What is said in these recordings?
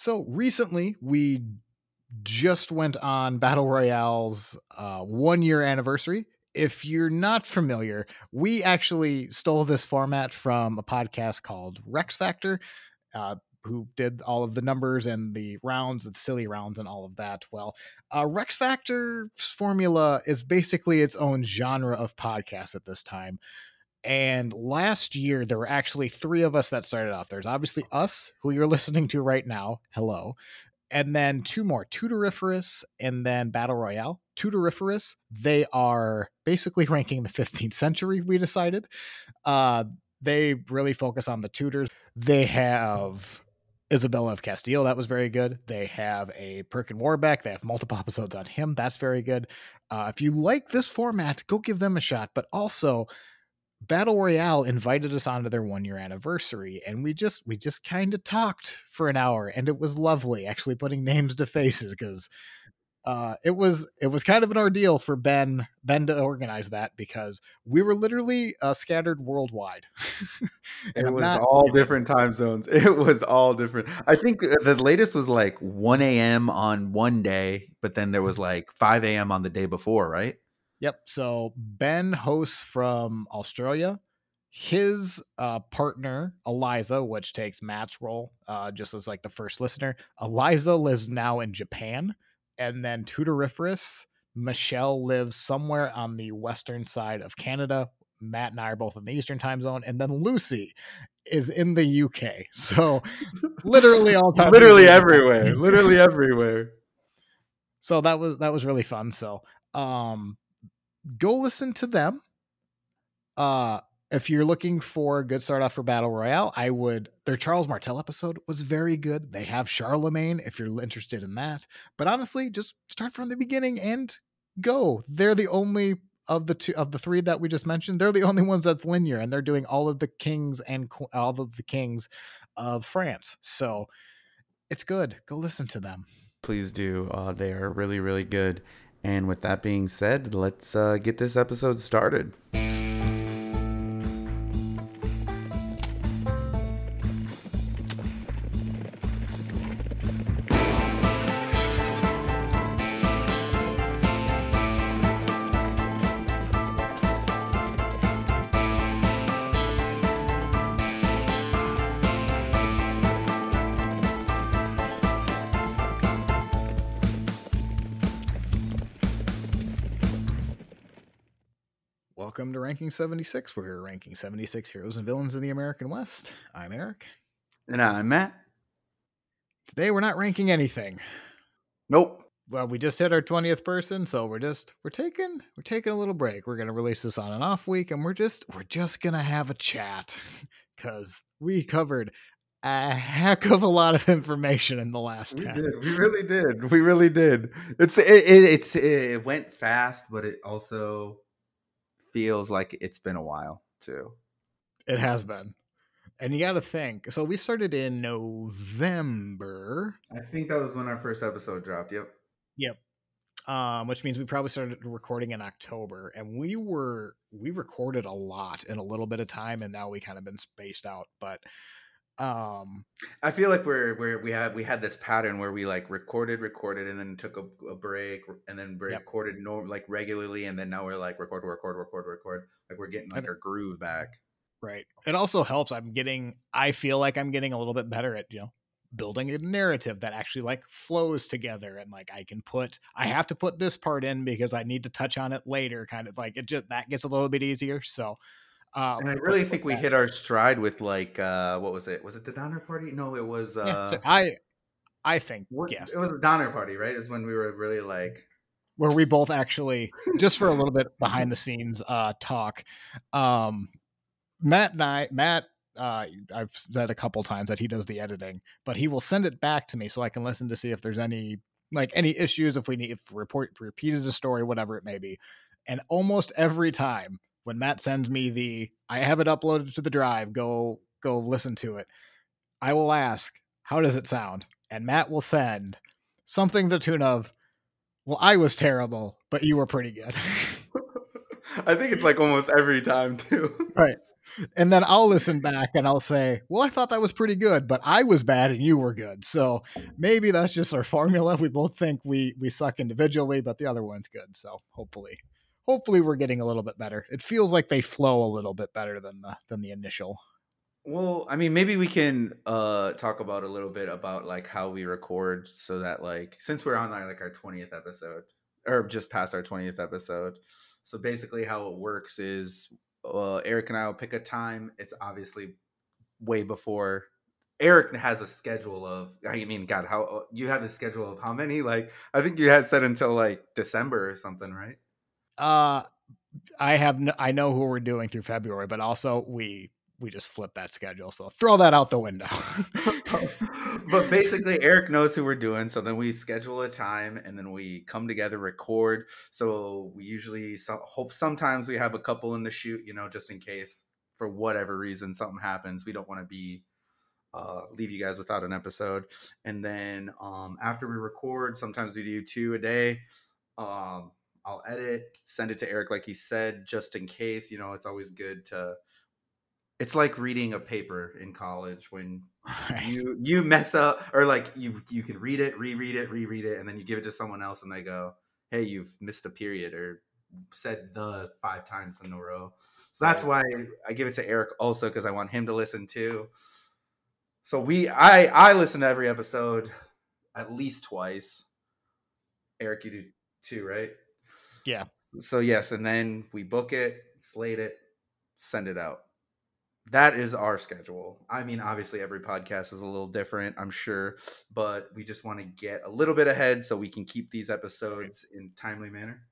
So recently, we just went on Battle Royale's uh, one year anniversary. If you're not familiar, we actually stole this format from a podcast called Rex Factor, uh, who did all of the numbers and the rounds, the silly rounds, and all of that. Well, uh, Rex Factor's formula is basically its own genre of podcast at this time. And last year, there were actually three of us that started off. There's obviously us, who you're listening to right now. Hello and then two more Tudoriferous and then Battle Royale. Tudoriferous, they are basically ranking the 15th century, we decided. Uh, they really focus on the Tudors. They have Isabella of Castile, that was very good. They have a Perkin Warbeck, they have multiple episodes on him, that's very good. Uh, if you like this format, go give them a shot. But also, Battle Royale invited us onto their one year anniversary, and we just we just kind of talked for an hour, and it was lovely actually putting names to faces because uh, it was it was kind of an ordeal for Ben Ben to organize that because we were literally uh, scattered worldwide. it was not, all different time zones. It was all different. I think uh, the latest was like 1 a.m. on one day, but then there was like 5 a.m. on the day before, right? Yep. So Ben hosts from Australia. His uh, partner, Eliza, which takes Matt's role, uh, just as like the first listener, Eliza lives now in Japan. And then Tudoriferous, Michelle lives somewhere on the western side of Canada. Matt and I are both in the eastern time zone. And then Lucy is in the UK. So literally all time. literally everywhere. literally everywhere. So that was that was really fun. So um go listen to them. Uh, if you're looking for a good start off for Battle Royale, I would. Their Charles Martel episode was very good. They have Charlemagne if you're interested in that. But honestly, just start from the beginning and go. They're the only of the two of the three that we just mentioned. They're the only ones that's linear, and they're doing all of the kings and all of the kings of France. So it's good. Go listen to them. Please do. Uh, they are really, really good. And with that being said, let's uh, get this episode started. Ranking 76. We're ranking 76 heroes and villains in the American West. I'm Eric. And I'm Matt. Today we're not ranking anything. Nope. Well, we just hit our 20th person, so we're just we're taking we're taking a little break. We're gonna release this on an off week, and we're just we're just gonna have a chat because we covered a heck of a lot of information in the last we did we really did we really did it's it, it it's it went fast but it also feels like it's been a while too. It has been. And you got to think. So we started in November. I think that was when our first episode dropped. Yep. Yep. Um, which means we probably started recording in October, and we were we recorded a lot in a little bit of time, and now we kind of been spaced out. But um i feel like we're we're we had we had this pattern where we like recorded recorded and then took a, a break and then yep. recorded no like regularly and then now we're like record record record record. Like we're getting like our groove back. Right. It also helps i'm getting i feel like i'm getting a little bit better at you know building a narrative that actually like flows together and like i can put i have to put this part in because i need to touch on it later kind of like it just that gets a little bit easier so uh, and I really think we hit our stride with like uh, what was it? Was it the Donner Party? No, it was. Uh, yeah, so I I think what, yes, it was the Donner Party, right? Is when we were really like where we both actually just for a little bit behind the scenes uh, talk. Um, Matt and I, Matt, uh, I've said a couple times that he does the editing, but he will send it back to me so I can listen to see if there's any like any issues if we need if report repeated a story, whatever it may be. And almost every time when Matt sends me the I have it uploaded to the drive, go go listen to it. I will ask, how does it sound? And Matt will send something the tune of, Well, I was terrible, but you were pretty good. I think it's like almost every time too. Right. and then I'll listen back and I'll say, "Well, I thought that was pretty good, but I was bad and you were good." So maybe that's just our formula. We both think we we suck individually, but the other one's good. So hopefully, hopefully we're getting a little bit better. It feels like they flow a little bit better than the than the initial. Well, I mean, maybe we can uh talk about a little bit about like how we record so that like since we're on like our 20th episode or just past our 20th episode. So basically how it works is uh, Eric and I will pick a time. It's obviously way before Eric has a schedule of. I mean, God, how uh, you have a schedule of how many? Like, I think you had said until like December or something, right? Uh, I have. No, I know who we're doing through February, but also we we just flip that schedule. So throw that out the window. but basically, Eric knows who we're doing. So then we schedule a time and then we come together, record. So we usually so, hope sometimes we have a couple in the shoot, you know, just in case for whatever reason something happens. We don't want to be uh, leave you guys without an episode. And then um, after we record, sometimes we do two a day. Um, I'll edit, send it to Eric, like he said, just in case. You know, it's always good to it's like reading a paper in college when right. you you mess up or like you you can read it reread it reread it and then you give it to someone else and they go hey you've missed a period or said the five times in a row so that's why i give it to eric also because i want him to listen too so we i i listen to every episode at least twice eric you do too right yeah so yes and then we book it slate it send it out that is our schedule. I mean, obviously, every podcast is a little different, I'm sure, but we just want to get a little bit ahead so we can keep these episodes in timely manner.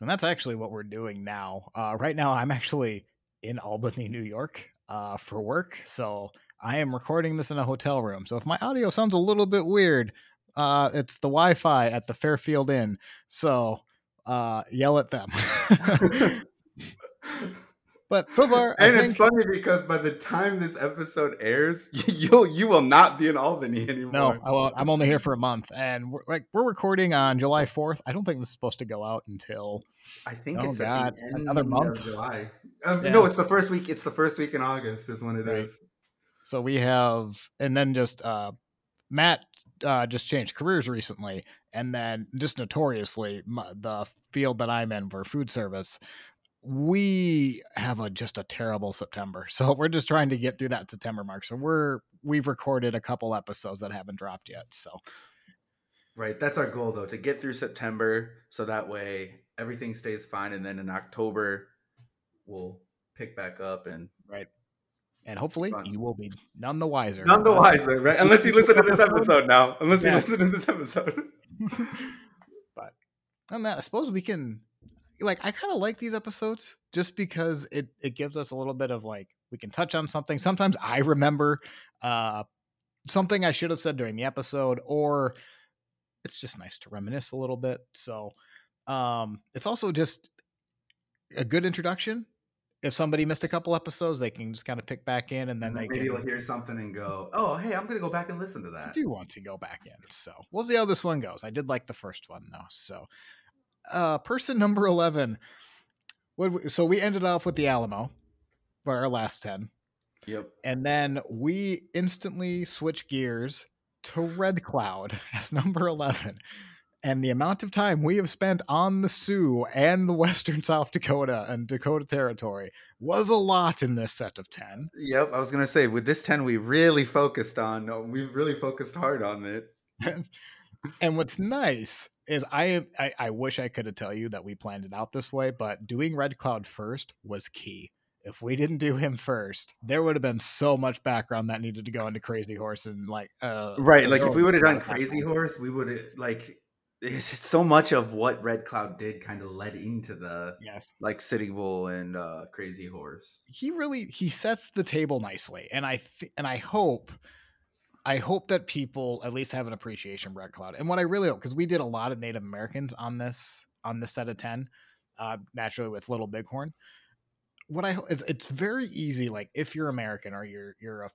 And that's actually what we're doing now. Uh, right now, I'm actually in Albany, New York, uh, for work. So I am recording this in a hotel room. So if my audio sounds a little bit weird, uh, it's the Wi-Fi at the Fairfield Inn. So uh, yell at them. But so far, and I it's think, funny because by the time this episode airs, you'll you will not be in Albany anymore. No, I won't. I'm only here for a month, and we're, like we're recording on July 4th. I don't think this is supposed to go out until I think oh it's God, another month. July. Um, yeah. No, it's the first week. It's the first week in August is when it right. is. So we have, and then just uh, Matt uh, just changed careers recently, and then just notoriously, my, the field that I'm in for food service, we have a just a terrible September. So we're just trying to get through that September mark. So we're we've recorded a couple episodes that haven't dropped yet. So Right. That's our goal though, to get through September so that way everything stays fine and then in October we'll pick back up and Right. And hopefully fun. you will be none the wiser. None the wiser, right? Unless you listen to this episode now. Unless you listen to this episode. but on that, I suppose we can like I kind of like these episodes just because it it gives us a little bit of like we can touch on something. Sometimes I remember uh something I should have said during the episode or it's just nice to reminisce a little bit. So um it's also just a good introduction. If somebody missed a couple episodes, they can just kind of pick back in and then maybe they maybe you'll hear something and go, "Oh, hey, I'm going to go back and listen to that." I do want to go back in. So, we'll see how this one goes. I did like the first one though. So, uh, person number 11. What, so we ended off with the Alamo for our last 10. Yep. And then we instantly switch gears to Red Cloud as number 11. And the amount of time we have spent on the Sioux and the Western South Dakota and Dakota Territory was a lot in this set of 10. Yep. I was going to say, with this 10, we really focused on, we really focused hard on it. and what's nice is I, I I wish I could have tell you that we planned it out this way, but doing Red Cloud first was key. If we didn't do him first, there would have been so much background that needed to go into Crazy Horse and like uh right. Like if we would have done Crazy Horse, we would have like so much of what Red Cloud did kind of led into the yes like Sitting Bull and uh Crazy Horse. He really he sets the table nicely, and I th- and I hope I hope that people at least have an appreciation Red Cloud. And what I really hope, because we did a lot of Native Americans on this on this set of ten, uh, naturally with Little Bighorn. What I hope is it's very easy. Like if you're American or you're you're a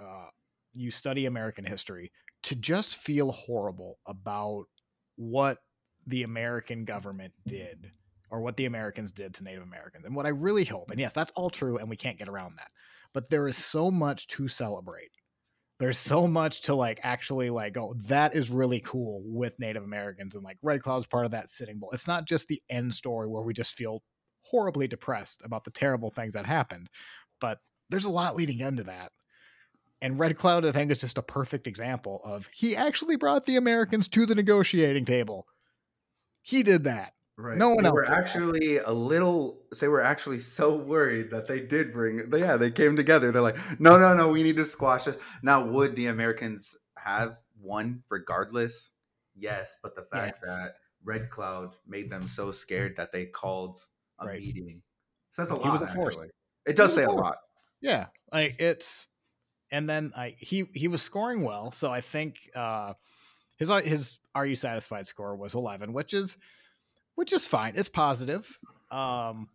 uh, you study American history, to just feel horrible about what the American government did or what the Americans did to Native Americans. And what I really hope, and yes, that's all true, and we can't get around that, but there is so much to celebrate. There's so much to like actually like go, that is really cool with Native Americans. And like Red Cloud's part of that sitting bull. It's not just the end story where we just feel horribly depressed about the terrible things that happened, but there's a lot leading into that. And Red Cloud, I think, is just a perfect example of he actually brought the Americans to the negotiating table. He did that. Right. No one they else. were actually a little. They were actually so worried that they did bring. They, yeah, they came together. They're like, no, no, no, we need to squash this. Now, would the Americans have won regardless? Yes, but the fact yeah. that Red Cloud made them so scared that they called a right. meeting says a he lot. Actually, it does say a lot. Yeah, like it's, and then I he he was scoring well, so I think uh his his Are You Satisfied score was eleven, which is which is fine. It's positive. Um,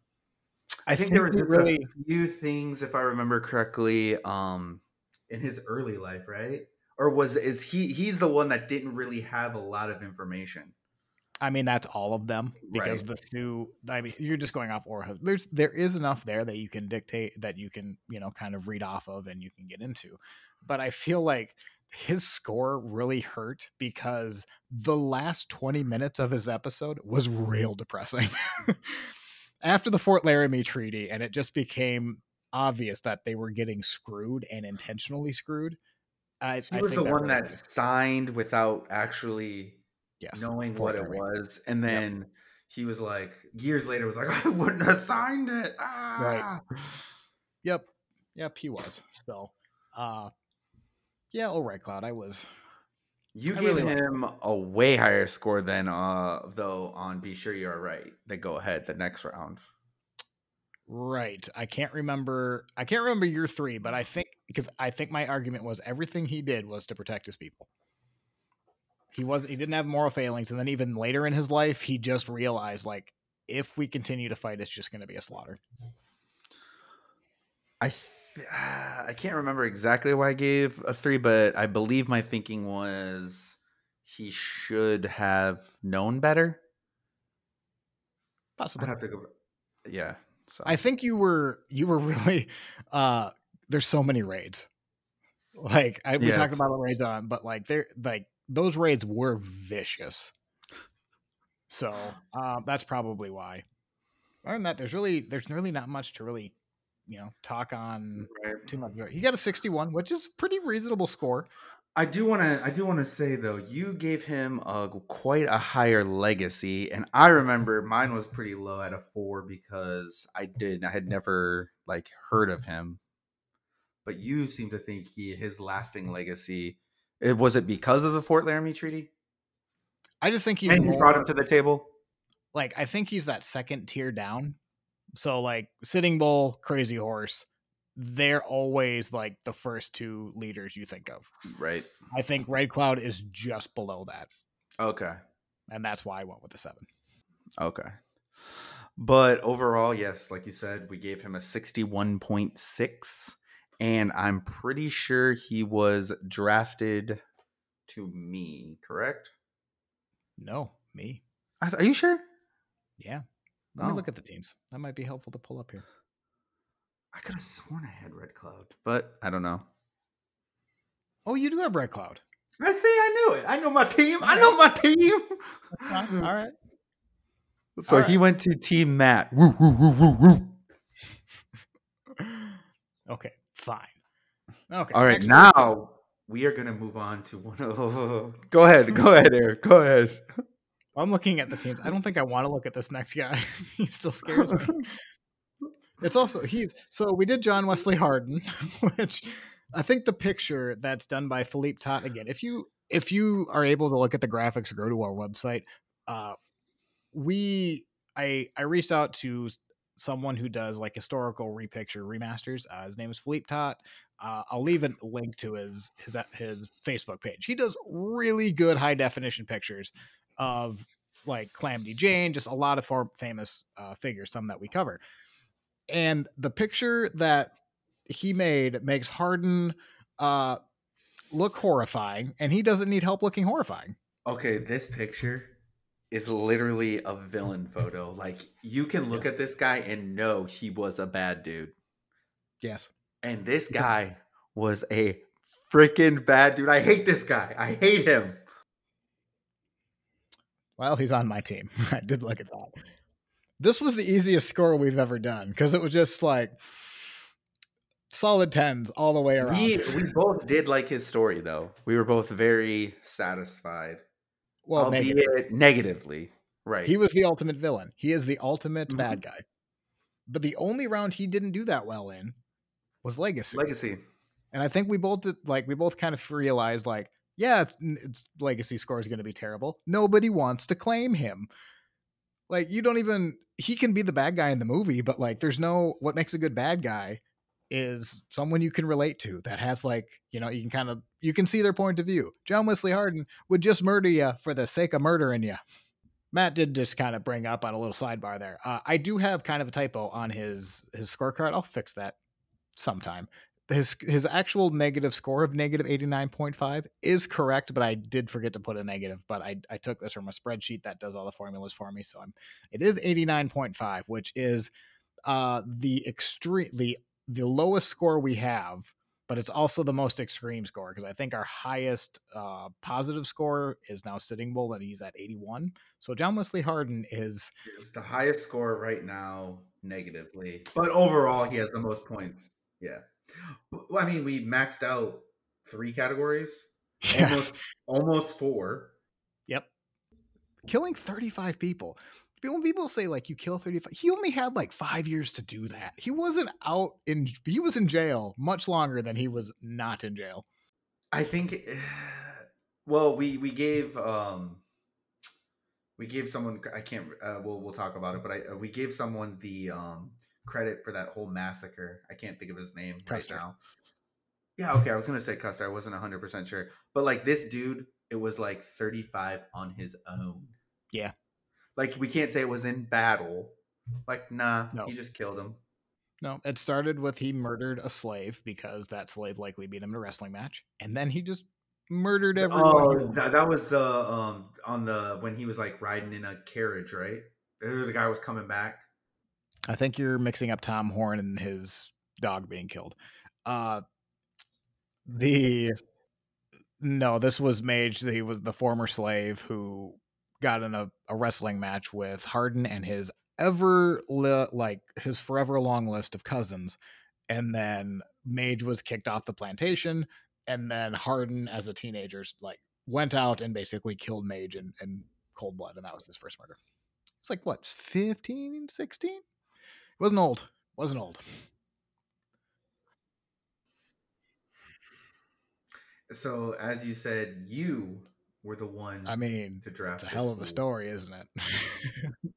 I, I think, think, there was really a few things, if I remember correctly, um, in his early life, right? Or was is he he's the one that didn't really have a lot of information? I mean, that's all of them because right. the Sioux. I mean, you're just going off Aura. There's there is enough there that you can dictate that you can you know kind of read off of and you can get into, but I feel like his score really hurt because the last 20 minutes of his episode was real depressing. After the Fort Laramie Treaty, and it just became obvious that they were getting screwed and intentionally screwed. I, he was I the one that signed without actually yes, knowing what it was, and then yep. he was like, years later, was like, I wouldn't have signed it. Ah! Right. Yep. Yep. He was. So, uh, yeah, oh Red Cloud. I was. You I gave really him a way higher score than uh though on Be Sure You Are Right. They go ahead the next round. Right. I can't remember I can't remember your three, but I think because I think my argument was everything he did was to protect his people. He was he didn't have moral failings, and then even later in his life, he just realized like if we continue to fight, it's just gonna be a slaughter. I I can't remember exactly why I gave a three, but I believe my thinking was he should have known better. Possibly. I have to go. Yeah. So. I think you were you were really. uh There's so many raids. Like I, we yeah, talked about the raids on, but like they're like those raids were vicious. So um, that's probably why. Other than that, there's really there's really not much to really you know talk on right. too much. He got a 61, which is pretty reasonable score. I do want to I do want to say though, you gave him a quite a higher legacy and I remember mine was pretty low at a 4 because I did I had never like heard of him. But you seem to think he his lasting legacy it was it because of the Fort Laramie Treaty? I just think he's and more, brought him to the table. Like I think he's that second tier down so like Sitting Bull, Crazy Horse, they're always like the first two leaders you think of. Right. I think Red Cloud is just below that. Okay. And that's why I went with the seven. Okay. But overall, yes, like you said, we gave him a 61.6. And I'm pretty sure he was drafted to me, correct? No, me. Are you sure? Yeah. Let oh. me look oh. at the teams. That might be helpful to pull up here. I could have sworn I had Red Cloud, but I don't know. Oh, you do have Red Cloud. I see. I knew it. I know my team. I know my team. All right. So All he right. went to Team Matt. Woo, woo, woo, woo, woo. okay, fine. Okay. All right, now we are going to move on to one. Of, go ahead. Go ahead, Eric. Go ahead. I'm looking at the teams. I don't think I want to look at this next guy. he still scares me. it's also he's so we did John Wesley Hardin, which I think the picture that's done by Philippe Tot again. If you if you are able to look at the graphics or go to our website, uh, we I I reached out to someone who does like historical repicture remasters. Uh, his name is Philippe Tot. Uh, I'll leave a link to his his his Facebook page. He does really good high definition pictures of like Calamity Jane, just a lot of famous uh, figures, some that we cover. And the picture that he made makes Hardin uh, look horrifying, and he doesn't need help looking horrifying. Okay, this picture is literally a villain mm. photo. Like you can look yeah. at this guy and know he was a bad dude. Yes. And this guy was a freaking bad dude. I hate this guy. I hate him. Well, he's on my team. I did look at that. This was the easiest score we've ever done because it was just like solid tens all the way around. We we both did like his story though. We were both very satisfied. Well, albeit negative. negatively. Right. He was the ultimate villain. He is the ultimate mm-hmm. bad guy. But the only round he didn't do that well in was Legacy. Legacy. And I think we both did, like we both kind of realized like, yeah, it's, it's Legacy score is going to be terrible. Nobody wants to claim him. Like you don't even he can be the bad guy in the movie, but like there's no what makes a good bad guy is someone you can relate to that has like you know you can kind of you can see their point of view. John wesley hardin would just murder you for the sake of murdering you matt did just kind of bring up on a little sidebar there. Uh, i do have kind of a typo on his his scorecard. I'll fix that sometime. His his actual negative score of negative 89.5 is correct but i did forget to put a negative but i i took this from a spreadsheet that does all the formulas for me so i'm it is 89.5 which is uh the extreme the the lowest score we have, but it's also the most extreme score because I think our highest uh, positive score is now Sitting Bull and he's at 81. So John Wesley Hardin is it's the highest score right now negatively, but overall he has the most points. Yeah, well, I mean we maxed out three categories, yes. almost almost four. Yep, killing 35 people when people say like you kill 35 he only had like five years to do that. He wasn't out in he was in jail much longer than he was not in jail. I think well we we gave um we gave someone i can't uh, we'll we'll talk about it but i uh, we gave someone the um credit for that whole massacre. I can't think of his name Custer. right now. Yeah okay i was gonna say custer. I wasn't 100% sure. But like this dude it was like 35 on his own. Yeah like we can't say it was in battle. Like nah, no. he just killed him. No, it started with he murdered a slave because that slave likely beat him in a wrestling match, and then he just murdered everyone. Oh, that, that was uh, um on the when he was like riding in a carriage, right? The guy was coming back. I think you're mixing up Tom Horn and his dog being killed. Uh the no, this was Mage. He was the former slave who got in a, a wrestling match with Hardin and his ever li- like his forever long list of cousins, and then Mage was kicked off the plantation, and then Hardin as a teenager like went out and basically killed Mage in, in cold blood, and that was his first murder. It's like what 15, 16? It wasn't old. It wasn't old. So as you said, you were the one. I mean, to draft. It's a hell of a story, isn't it?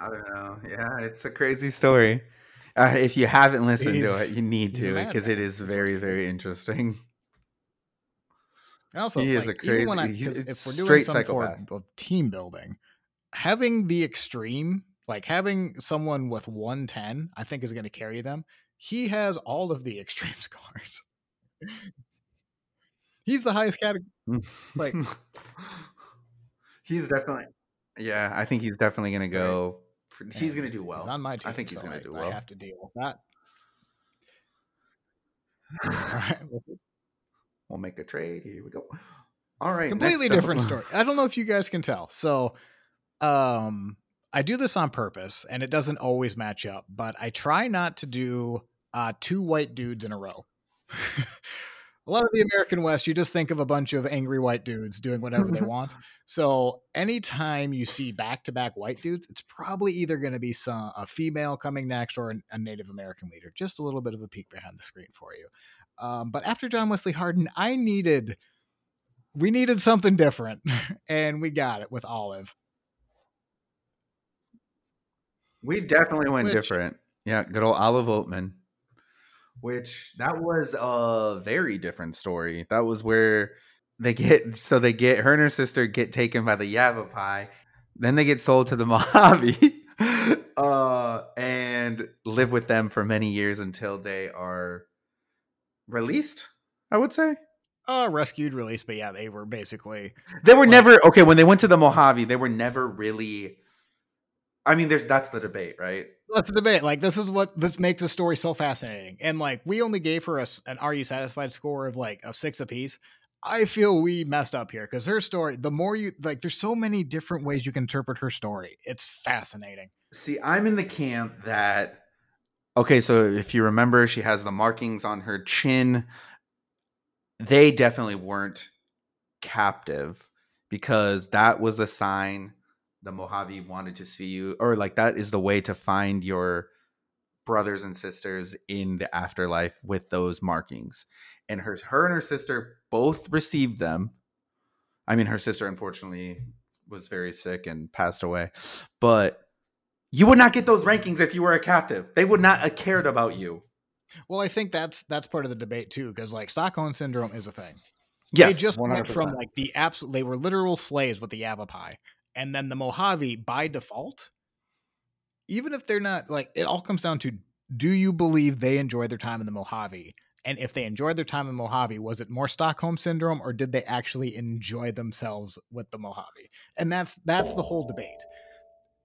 I don't know. Yeah, it's a crazy story. Uh, if you haven't listened he's, to it, you need to because it is very, very interesting. Also, he like, is a crazy. I, if we're doing some psychopath. of team building, having the extreme, like having someone with one ten, I think is going to carry them. He has all of the extreme scores. He's the highest category. like he's definitely. Yeah, I think he's definitely going to go. For, he's going to do well. He's on my team. I think he's so going to do well. I have to deal with that. All right. We'll make a trade. Here we go. All right. Completely different story. I don't know if you guys can tell. So, um, I do this on purpose, and it doesn't always match up. But I try not to do uh, two white dudes in a row. a lot of the American West, you just think of a bunch of angry white dudes doing whatever they want. So anytime you see back to back white dudes, it's probably either going to be some a female coming next or a Native American leader. Just a little bit of a peek behind the screen for you. Um, but after John Wesley Hardin, I needed we needed something different, and we got it with Olive. We definitely went Which, different. Yeah, good old Olive Oatman which that was a very different story. That was where they get so they get her and her sister get taken by the Yavapai, then they get sold to the Mojave, uh, and live with them for many years until they are released. I would say. uh rescued, released, but yeah, they were basically They were like, never okay when they went to the Mojave. They were never really. I mean, there's that's the debate, right? That's the debate. Like this is what this makes the story so fascinating. And like we only gave her a, an "Are you satisfied?" score of like of six apiece. I feel we messed up here because her story. The more you like, there's so many different ways you can interpret her story. It's fascinating. See, I'm in the camp that. Okay, so if you remember, she has the markings on her chin. They definitely weren't captive because that was a sign the Mojave wanted to see you, or like that is the way to find your brothers and sisters in the afterlife with those markings. And her, her and her sister both received them. I mean, her sister unfortunately was very sick and passed away, but you would not get those rankings if you were a captive. They would not have cared about you. Well, I think that's that's part of the debate too, because like Stockholm syndrome is a thing. Yes, they just 100%. went from like the absolute. They were literal slaves with the Yavapai, and then the Mojave by default, even if they're not like, it all comes down to do you believe they enjoy their time in the Mojave? And if they enjoyed their time in Mojave, was it more Stockholm syndrome or did they actually enjoy themselves with the Mojave? And that's that's the whole debate.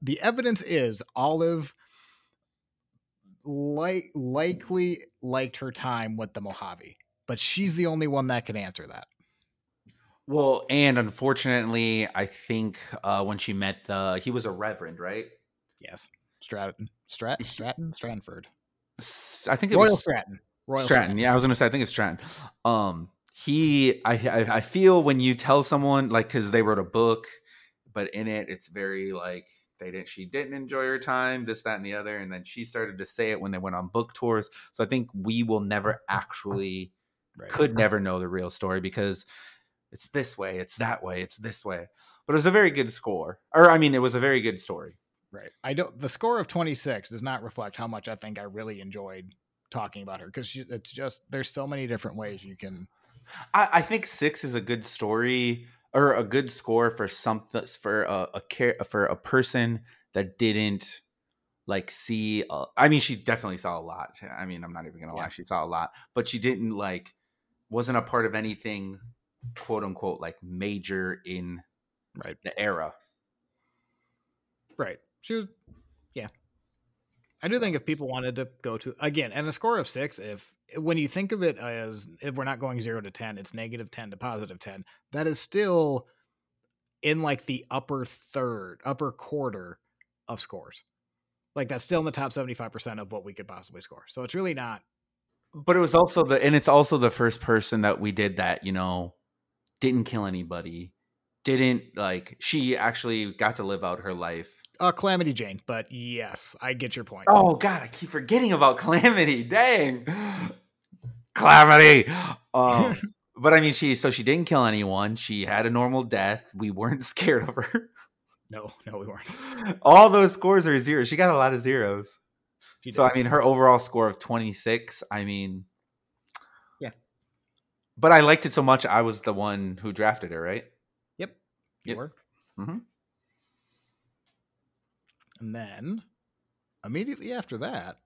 The evidence is Olive like likely liked her time with the Mojave, but she's the only one that can answer that. Well, and unfortunately, I think uh, when she met the, he was a reverend, right? Yes, Stratton, Strat, Stratton, Stranford. I think it Royal was Stratton. Royal Stratton. Stratton. Yeah, I was gonna say I think it's Stratton. Um, he, I, I, I feel when you tell someone like because they wrote a book, but in it it's very like they didn't she didn't enjoy her time this that and the other and then she started to say it when they went on book tours so i think we will never actually right. could never know the real story because it's this way, it's that way, it's this way. But it was a very good score. Or I mean, it was a very good story. Right. I don't the score of 26 does not reflect how much I think I really enjoyed talking about her because it's just there's so many different ways you can I, I, think six is a good story or a good score for something for a, a care for a person that didn't like see uh, i mean she definitely saw a lot i mean i'm not even gonna lie she saw a lot but she didn't like wasn't a part of anything quote unquote like major in right the era. Right. She was yeah. I do think if people wanted to go to again, and a score of six, if when you think of it as if we're not going zero to ten, it's negative ten to positive ten, that is still in like the upper third, upper quarter of scores. Like that's still in the top 75% of what we could possibly score. So it's really not but it was also the and it's also the first person that we did that, you know, didn't kill anybody, didn't like she actually got to live out her life. Uh, Calamity Jane, but yes, I get your point. Oh God, I keep forgetting about Calamity. Dang, Calamity. Um, but I mean, she so she didn't kill anyone. She had a normal death. We weren't scared of her. No, no, we weren't. All those scores are zeros. She got a lot of zeros. So I mean, her overall score of twenty six. I mean, but I liked it so much. I was the one who drafted her, right? Yep, you yep. were. Mm-hmm. And then immediately after that,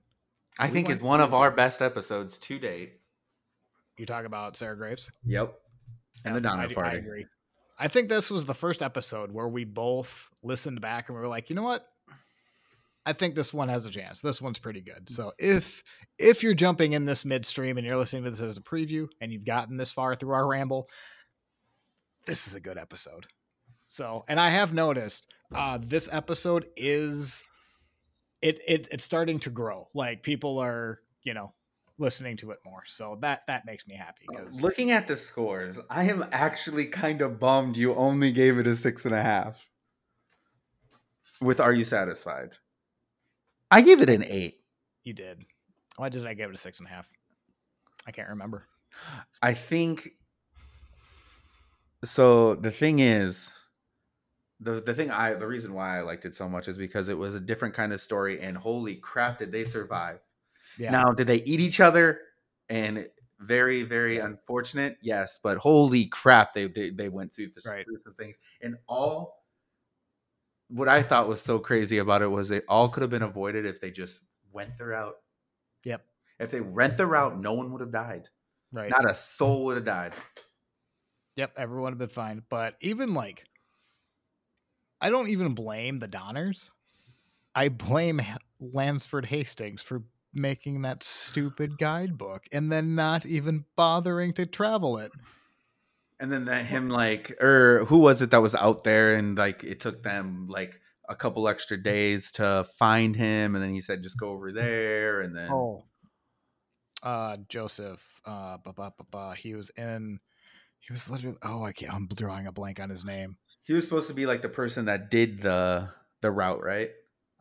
I think is one of our best episodes to date. You talk about Sarah Graves. Yep, and yeah, the Donner I, Party. I agree. I think this was the first episode where we both listened back and we were like, you know what? I think this one has a chance. This one's pretty good. So if if you're jumping in this midstream and you're listening to this as a preview and you've gotten this far through our ramble, this is a good episode. So, and I have noticed uh this episode is it, it it's starting to grow. Like people are, you know, listening to it more. So that that makes me happy because looking at the scores, I am actually kind of bummed you only gave it a six and a half. With Are You Satisfied? I gave it an eight. You did. Why did I give it a six and a half? I can't remember. I think so. The thing is, the the thing I the reason why I liked it so much is because it was a different kind of story, and holy crap, did they survive? Yeah. Now, did they eat each other? And very very unfortunate, yes, but holy crap, they they, they went through, the, right. through some things, and all what I thought was so crazy about it was it all could have been avoided if they just went the route. Yep. If they went the route, no one would have died. Right. Not a soul would have died. Yep, everyone would have been fine. But even like, I don't even blame the Donners. I blame Lansford Hastings for making that stupid guidebook and then not even bothering to travel it. And then that him like, or who was it that was out there and like it took them like a couple extra days to find him, and then he said just go over there, and then oh, uh, Joseph, uh, bah, bah, bah, he was in, he was literally, oh, I can't, I'm drawing a blank on his name. He was supposed to be like the person that did the the route, right?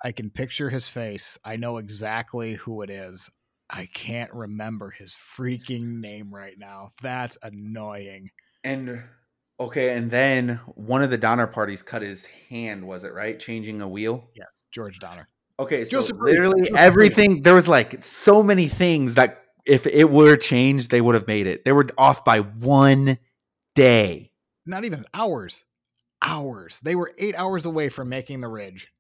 I can picture his face. I know exactly who it is. I can't remember his freaking name right now. That's annoying. And okay, and then one of the Donner parties cut his hand, was it right? Changing a wheel? Yeah, George Donner. Okay, so Joseph literally Joseph everything there was like so many things that if it were changed, they would have made it. They were off by one day. Not even hours. Hours. They were eight hours away from making the ridge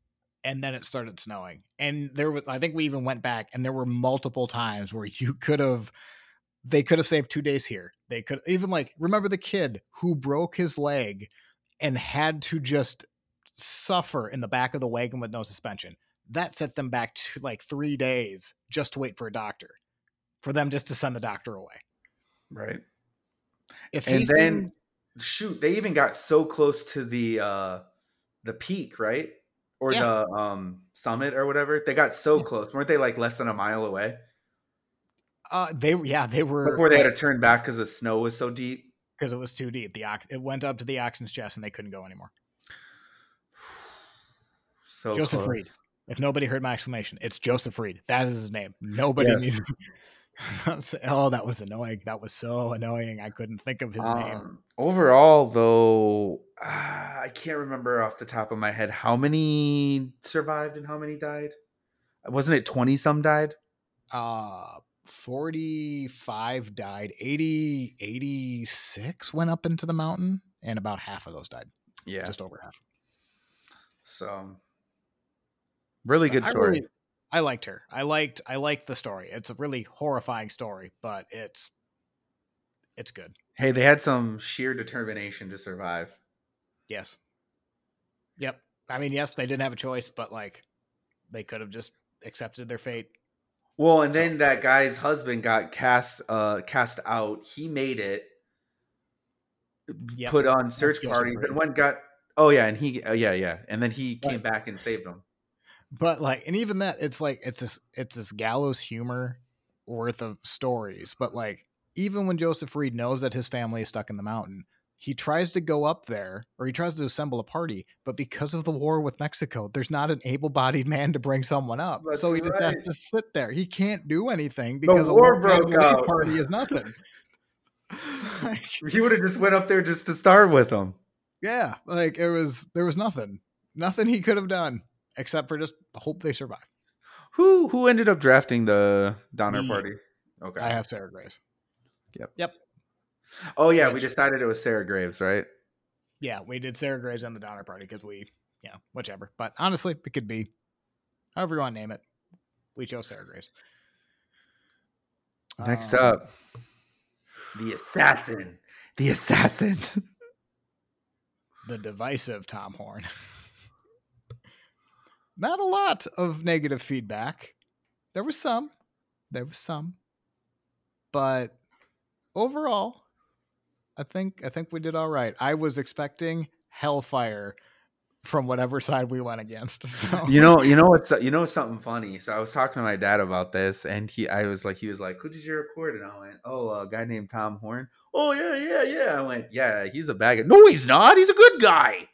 and then it started snowing. And there was, I think we even went back, and there were multiple times where you could have, they could have saved two days here. They could even like remember the kid who broke his leg and had to just suffer in the back of the wagon with no suspension. That set them back to like three days just to wait for a doctor, for them just to send the doctor away. Right. If and then shoot, they even got so close to the uh the peak, right? or yeah. the um summit or whatever. They got so yeah. close, weren't they? Like less than a mile away. Uh, they were yeah they were before they had to turn back because the snow was so deep. Because it was too deep. The ox it went up to the oxen's chest and they couldn't go anymore. So Joseph close. Reed. If nobody heard my exclamation, it's Joseph Reed. That is his name. Nobody yes. needs. oh, that was annoying. That was so annoying. I couldn't think of his um, name. Overall, though, uh, I can't remember off the top of my head how many survived and how many died. Wasn't it 20 some died? Uh 45 died. 80 86 went up into the mountain and about half of those died. Yeah. Just over half. So really good story. Really, I liked her. I liked I liked the story. It's a really horrifying story, but it's it's good. Hey, they had some sheer determination to survive. Yes. Yep. I mean, yes, they didn't have a choice, but like they could have just accepted their fate. Well, and then that guy's husband got cast uh cast out. He made it. Yep. Put on search parties and one got Oh yeah, and he uh, yeah, yeah. And then he came back and saved them but like and even that it's like it's this it's this gallows humor worth of stories but like even when joseph reed knows that his family is stuck in the mountain he tries to go up there or he tries to assemble a party but because of the war with mexico there's not an able-bodied man to bring someone up That's so he just has to sit there he can't do anything because the war broke out party is nothing he would have just went up there just to starve with them yeah like it was there was nothing nothing he could have done except for just hope they survive. Who who ended up drafting the Donner Me. Party? Okay, I have Sarah Grace. Yep. Yep. Oh yeah, we decided it was Sarah Graves, right? Yeah, we did Sarah Graves and the Donner Party because we, yeah, whichever. But honestly, it could be however you want to name it. We chose Sarah Graves. Next um, up, the assassin. The assassin. the divisive Tom Horn. not a lot of negative feedback. There was some. There was some. But overall, I think I think we did all right. I was expecting hellfire from whatever side we went against. So you know, you know what's you know something funny. So I was talking to my dad about this, and he, I was like, he was like, "Who did you record?" And I went, "Oh, a guy named Tom Horn." Oh yeah, yeah, yeah. I went, "Yeah, he's a bag of." No, he's not. He's a good guy.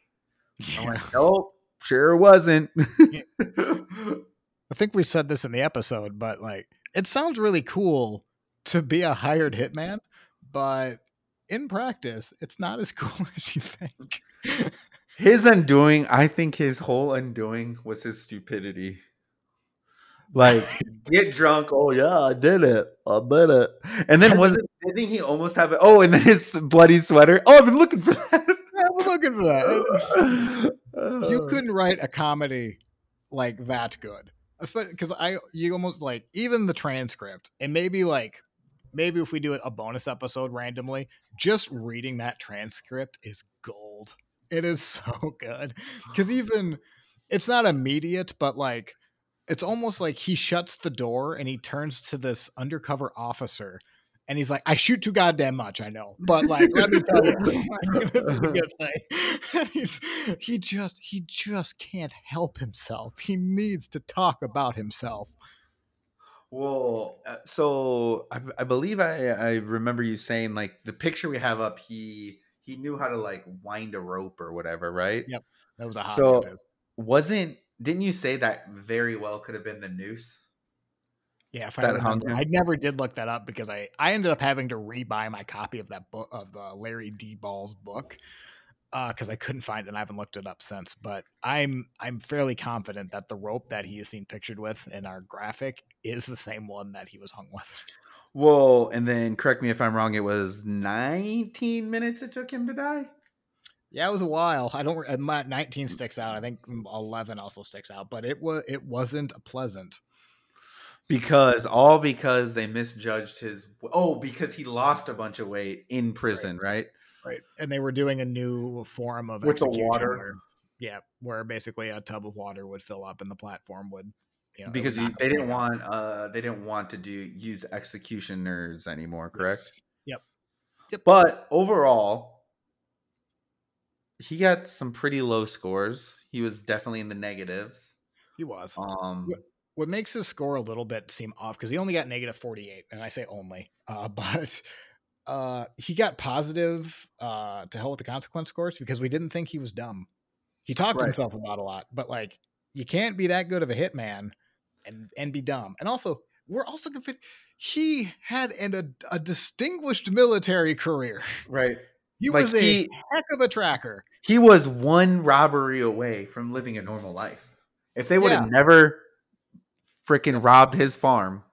Yeah. I went, "Nope." sure wasn't. I think we said this in the episode, but like it sounds really cool to be a hired hitman, but in practice, it's not as cool as you think. his undoing, I think his whole undoing was his stupidity. Like get drunk. Oh yeah, I did it. I did it. And then was it? Didn't he almost have it? Oh, and then his bloody sweater. Oh, I've been looking for that. I've been looking for that. you uh. couldn't write a comedy like that good, especially because I you almost like even the transcript and maybe like maybe if we do a bonus episode randomly, just reading that transcript is gold. It is so good because even it's not immediate, but like it's almost like he shuts the door and he turns to this undercover officer and he's like, I shoot too goddamn much, I know, but like, let me tell you, this is a good thing. And he's he just he just can't help himself. He needs to talk about himself. Well, uh, so I, I believe I I remember you saying like the picture we have up, he he knew how to like wind a rope or whatever, right? Yep, that was a hot so his. wasn't didn't you say that very well could have been the noose? Yeah, if I That hung remember. I never did look that up because I I ended up having to rebuy my copy of that book of uh, Larry D. Ball's book because I couldn't find it and I haven't looked it up since. But I'm I'm fairly confident that the rope that he is seen pictured with in our graphic is the same one that he was hung with. Well, and then correct me if I'm wrong. It was 19 minutes it took him to die. Yeah, it was a while. I don't. My 19 sticks out. I think 11 also sticks out, but it was it wasn't pleasant. Because all because they misjudged his. Oh, because he lost a bunch of weight in prison, right? Right. And they were doing a new form of With the water? Where, yeah, where basically a tub of water would fill up and the platform would, you know, Because they didn't want. Uh, they didn't want to do use executioners anymore. Correct. Yes. Yep. But overall, he got some pretty low scores. He was definitely in the negatives. He was. Um, What makes his score a little bit seem off because he only got negative 48, and I say only, uh, but uh, he got positive uh, to hell with the consequence scores because we didn't think he was dumb. He talked to Right. himself about a lot, but like you can't be that good of a hitman and and be dumb. And also, we're also convinced he had an, a, a distinguished military career. right. He Like, was a he- heck of a tracker. He was one robbery away from living a normal life. If they would have never freaking robbed his farm,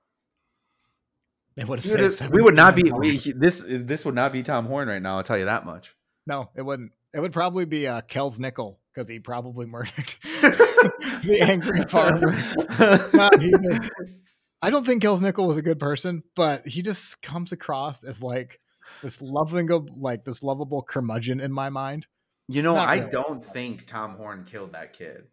They would he have we would not be we, this. This would not be Tom Horn right now. I'll tell you that much. No, it wouldn't. It would probably be uh, Kels Nickell because he probably murdered the angry farmer. I don't think Kels Nickell was a good person, but he just comes across as like this loving, like this lovable curmudgeon in my mind. You know, Not I really. don't think Tom Horn killed that kid.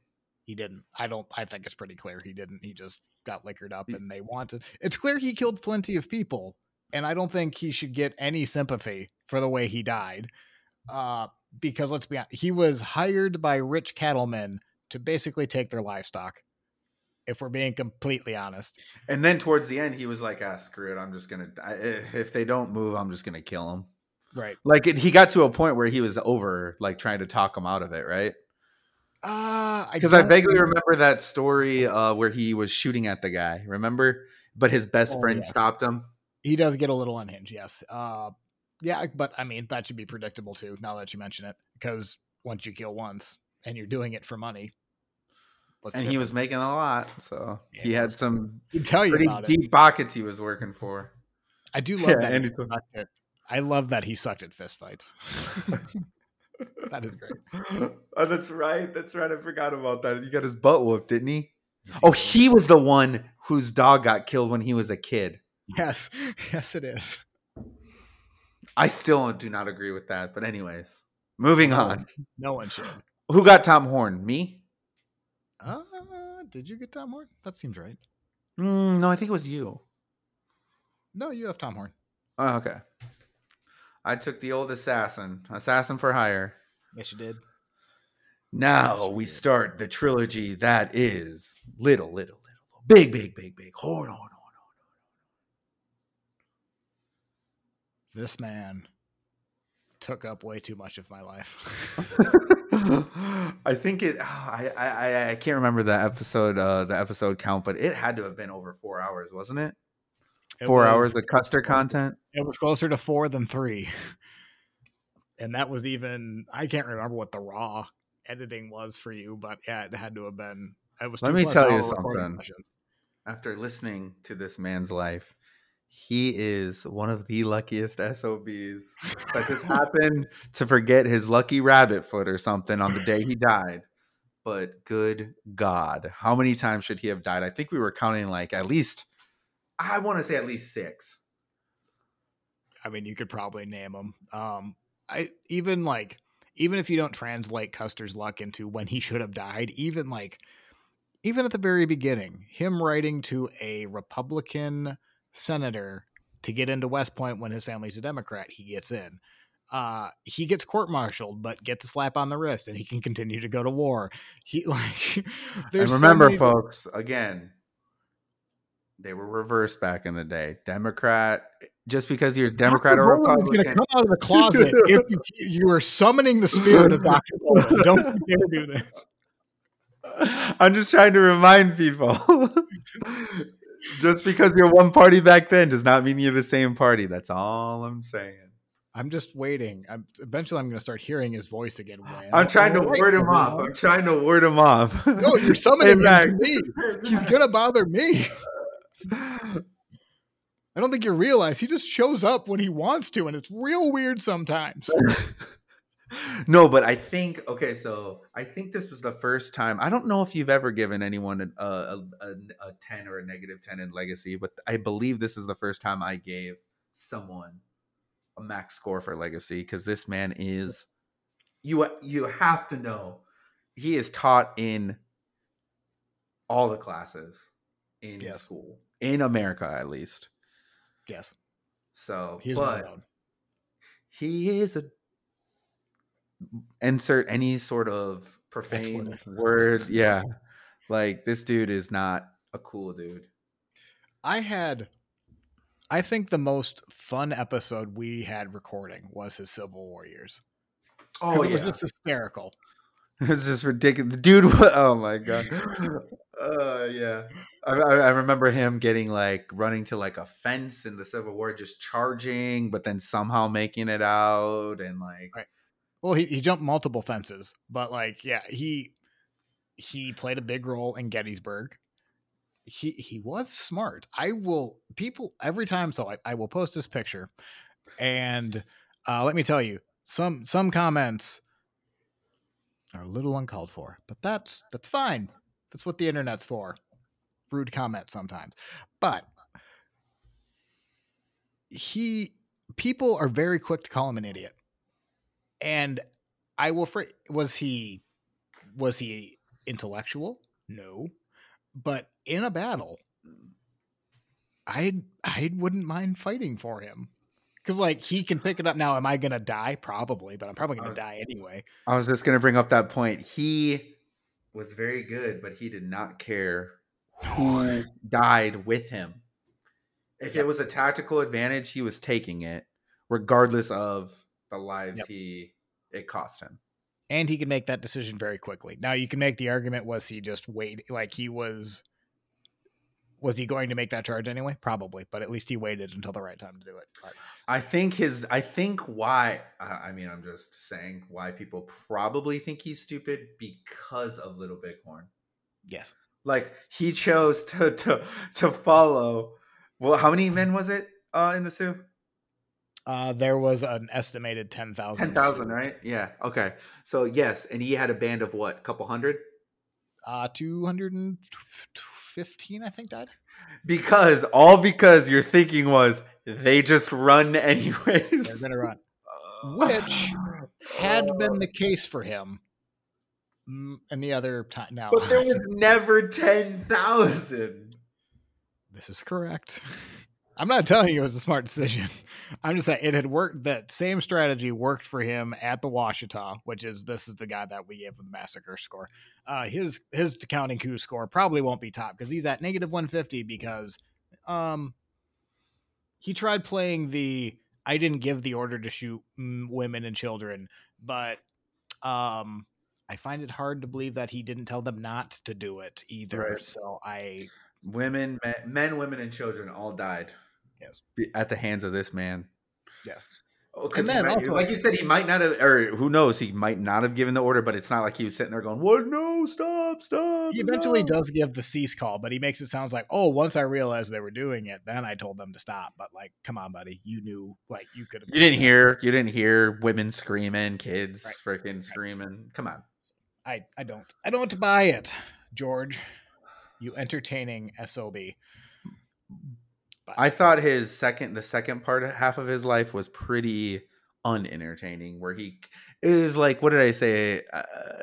He didn't. I don't. I think it's pretty clear he didn't. He just got liquored up, and they wanted. It's clear he killed plenty of people, and I don't think he should get any sympathy for the way he died. Uh, because let's be honest, he was hired by rich cattlemen to basically take their livestock. If we're being completely honest, And then towards the end, he was like, "Ah, screw it. I'm just gonna. I, if they don't move, I'm just gonna kill him." right? Like it, he got to a point where he was over, like trying to talk him out of it, right? Uh, Because I, vaguely remember- remember that story uh, where he was shooting at the guy. Remember? But his best Oh, friend yes. stopped him. he does get a little unhinged. Yes. Uh, yeah, but I mean that should be predictable too. Now that you mention it, because once you kill once and you're doing it for money, the and he was making a lot, so Yeah, he had some tell you pretty about it. deep pockets he was working for. I do love Yeah, that. and He sucked at, I love that he sucked at fistfights. that is great. oh, that's right. That's right. I forgot about that. You got his butt whooped, didn't he? Oh, he was the one whose dog got killed when he was a kid. Yes, yes, it is. I still do not agree with that. But anyways, moving on. No one should. Who got Tom Horn? Me? Uh, did you get Tom Horn? That seems right. Mm, no, I think it was you. No, you have Tom Horn. Oh, okay. I took the old assassin, assassin for hire. Yes, you did. Now we start the trilogy that is little, little, little, big, big, big, big. Horn, horn, horn, This man took up way too much of my life. I think it. I, I I can't remember the episode uh the episode count, but it had to have been over four hours, wasn't it? It four was- hours of Custer content. It was closer to four than three. And that was even I can't remember what the raw editing was for you, but yeah, it had to have been it was Let me tell you something. After listening to this man's life, he is one of the luckiest SOBs that just happened to forget his lucky rabbit foot or something on the day he died. But good God, how many times should he have died? I think we were counting like at least, I want to say at least six. I mean, you could probably name them. Um, I even like even if you don't translate Custer's luck into when he should have died, even like even at the very beginning, him writing to a Republican senator to get into West Point when his family's a Democrat, he gets in. Uh, he gets court-martialed, but gets a slap on the wrist, and he can continue to go to war. He like. and remember, so folks, again, they were reversed back in the day. Democrat, just because you're Democrat Dr. or Republican, going to come out of the closet if you, you are summoning the spirit of Dr. Don't dare do this. I'm just trying to remind people. just because you're one party back then does not mean you're the same party. That's all I'm saying. I'm just waiting. I'm, eventually, I'm going to start hearing his voice again. I'm trying to ward him off. I'm trying to ward him off. No, you're summoning him to me. He's going to bother me. I don't think you realize he just shows up when he wants to, and it's real weird sometimes. no, but I think okay. So I think this was the first time. I don't know if you've ever given anyone a, a, a, a ten or a negative ten in Legacy, but I believe this is the first time I gave someone a max score for Legacy because this man is you. You have to know he is taught in all the classes in yes. school in America, at least. Yes. So, He's but he is a insert any sort of profane word. Yeah. Like this dude is not a cool dude. I had I think the most fun episode we had recording was his Civil War years. Oh, it yeah. was just hysterical. This is ridiculous. The dude, oh my god. Uh, yeah. I, I, remember him getting like running to like a fence in the Civil War, just charging, but then somehow making it out, and like, right. Well, he, he jumped multiple fences, but like, yeah, he he played a big role in Gettysburg. He he was smart. I will people every time, so I, I will post this picture, and uh, let me tell you, some some comments are a little uncalled for, but that's that's fine. That's what the internet's for. Rude comment sometimes. But he people are very quick to call him an idiot. And I will fr- was he was he intellectual? No. But in a battle, I I wouldn't mind fighting for him. Because like he can pick it up now. Am I gonna die? Probably, but I'm probably gonna was, die anyway. I was just gonna bring up that point. He was very good, but he did not care who died with him. If it was a tactical advantage, he was taking it, regardless of the lives yep. he it cost him. And he can make that decision very quickly. Now you can make the argument: was he just wait like he was was he going to make that charge anyway? Probably, but at least he waited until the right time to do it. I think his. I think why. I mean, I'm just saying why people probably think he's stupid because of Little Bighorn. Yes. Like he chose to to to follow. Well, how many men was it uh, in the Sioux? Uh, there was an estimated 10,000. 10,000, right? Yeah. Okay. So, yes. And he had a band of what? A couple hundred? Uh, 200 15, I think, died. Because all because your thinking was they just run anyways. They're gonna run. Which had been the case for him. Mm, and the other time now. But there was never ten thousand. This is correct. I'm not telling you it was a smart decision. I'm just saying it had worked. That same strategy worked for him at the Washita, which is this is the guy that we gave the massacre score. Uh, his his counting coup score probably won't be top because he's at negative 150 because um he tried playing the I didn't give the order to shoot women and children, but um I find it hard to believe that he didn't tell them not to do it either. Right. So I women, men, men, women, and children all died. Yes, at the hands of this man. Yes. Oh, and then might, also, like you said, he might not have, or who knows, he might not have given the order, but it's not like he was sitting there going, "What? No, stop, stop." He eventually stop. does give the cease call, but he makes it sound like, "Oh, once I realized they were doing it, then I told them to stop." But like, come on, buddy, you knew, like, you could have. You didn't hear, you didn't hear women screaming, kids right. freaking right. screaming. Come on. I I don't I don't buy it, George. You entertaining sob. But. I thought his second, the second part, half of his life was pretty unentertaining. Where he it was like, what did I say? Uh,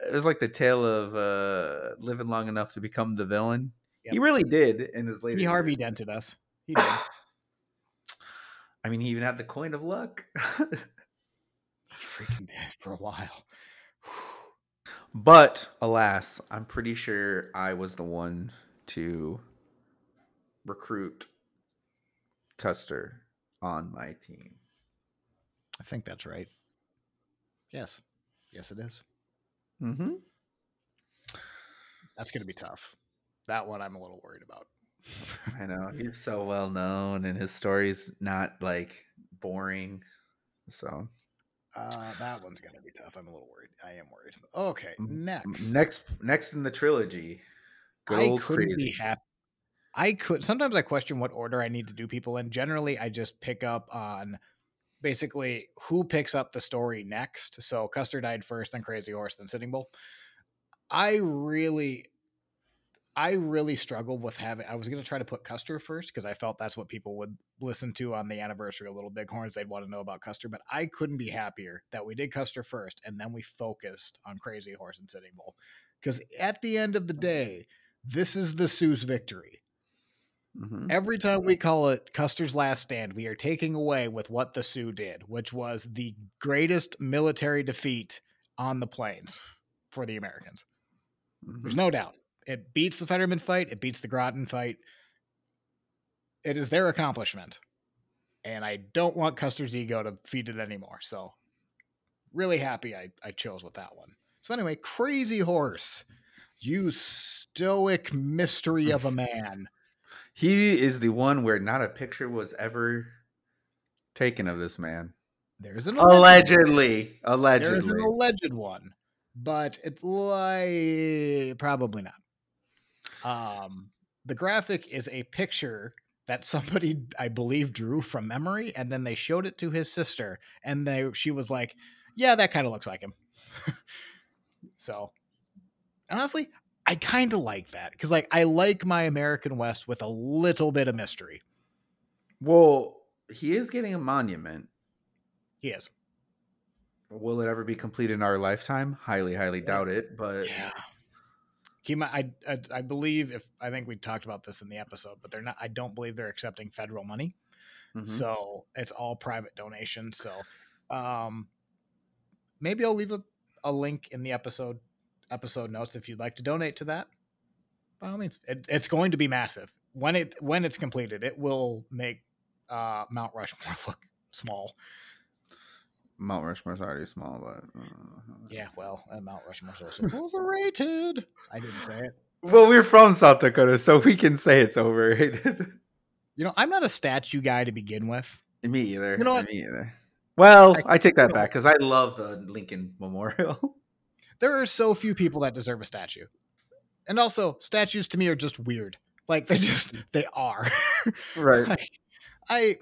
it was like the tale of uh, living long enough to become the villain. Yep. He really did in his later. He Harvey dented us. He did. I mean, he even had the coin of luck. freaking did for a while. but alas, I'm pretty sure I was the one to recruit Custer on my team. I think that's right. Yes. Yes, it is. Mm-hmm. That's going to be tough. That one I'm a little worried about. I know. He's so well known and his story's not like boring. So uh, that one's gonna be tough. I'm a little worried. I am worried. Okay, next, next, next in the trilogy. Good I couldn't crazy. be happy. I could sometimes I question what order I need to do people in. Generally, I just pick up on basically who picks up the story next. So Custer died first, then Crazy Horse, then Sitting Bull. I really I really struggled with having. I was going to try to put Custer first because I felt that's what people would listen to on the anniversary of Little Bighorns. They'd want to know about Custer, but I couldn't be happier that we did Custer first and then we focused on Crazy Horse and Sitting Bull. Because at the end of the day, this is the Sioux's victory. Mm-hmm. Every time we call it Custer's Last Stand, we are taking away with what the Sioux did, which was the greatest military defeat on the plains for the Americans. Mm-hmm. There's no doubt. It beats the Fetterman fight. It beats the Grattan fight. It is their accomplishment. And I don't want Custer's ego to feed it anymore. So, really happy I, I chose with that one. So, anyway, Crazy Horse, you stoic mystery of a man. He is the one where not a picture was ever taken of this man. There's an allegedly, allegedly. There's an alleged one, but it's like probably not. Um, the graphic is a picture that somebody I believe drew from memory, and then they showed it to his sister, and they she was like, "Yeah, that kind of looks like him." so, honestly, I kind of like that because, like, I like my American West with a little bit of mystery. Well, he is getting a monument. He is. Will it ever be complete in our lifetime? Highly, highly doubt it. But yeah, Kima, I, I, I believe if I think we talked about this in the episode, but they're not. I don't believe they're accepting federal money, mm-hmm. so it's all private donations. So, um, maybe I'll leave a, a link in the episode episode notes if you'd like to donate to that. By all means, it, it's going to be massive when it when it's completed. It will make uh, Mount Rushmore look small. Mount Rushmore's already small, but uh, yeah, well, uh, Mount Rushmore's also overrated. I didn't say it. Well, we're from South Dakota, so we can say it's overrated. You know, I'm not a statue guy to begin with. Me either. You know what? Me either. Well, I, I take that back because I love the Lincoln Memorial. there are so few people that deserve a statue, and also statues to me are just weird. Like they just they are. Right. like, I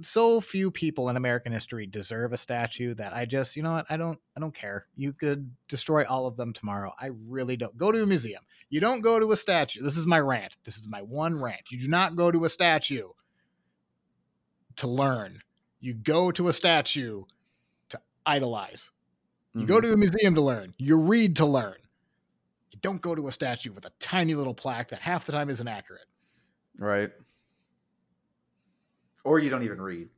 so few people in American history deserve a statue that I just, you know what, I don't I don't care. You could destroy all of them tomorrow. I really don't. Go to a museum. You don't go to a statue. This is my rant. This is my one rant. You do not go to a statue to learn. You go to a statue to idolize. You mm-hmm. go to a museum to learn. You read to learn. You don't go to a statue with a tiny little plaque that half the time isn't accurate. Right or you don't even read.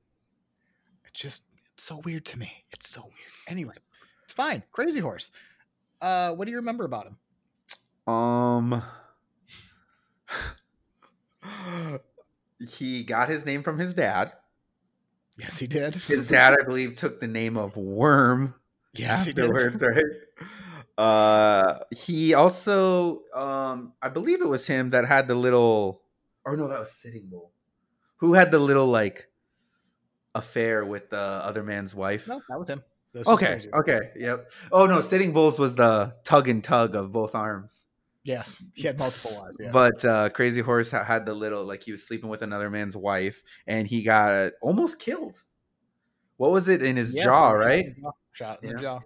It's just it's so weird to me. It's so weird. Anyway, it's fine. Crazy Horse. Uh, what do you remember about him? Um, he got his name from his dad. Yes, he did. His dad, I believe, took the name of Worm. Yes, afterwards, he did. right? Uh, he also, um, I believe it was him that had the little, or no, that was Sitting Bull who had the little like affair with the other man's wife? No, that was him. okay, okay, yep. Oh no, Sitting Bulls was the tug and tug of both arms. Yes, he had multiple wives. Yeah. But uh, Crazy Horse had the little like he was sleeping with another man's wife, and he got almost killed. What was it in his yeah, jaw? Right, shot in yeah. the jaw.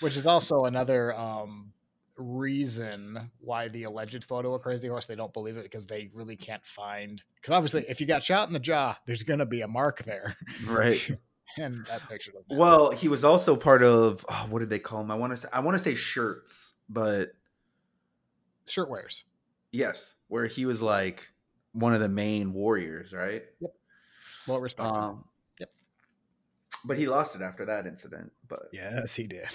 Which is also another um, reason why the alleged photo of Crazy Horse they don't believe it because they really can't find because obviously if you got shot in the jaw, there's gonna be a mark there, right? and that picture. Well, he was also part of oh, what did they call him? I want to say I want to say shirts, but Shirt Wearers. Yes, where he was like one of the main warriors, right? Yep. Well respected. Um. But he lost it after that incident. But yes, he did.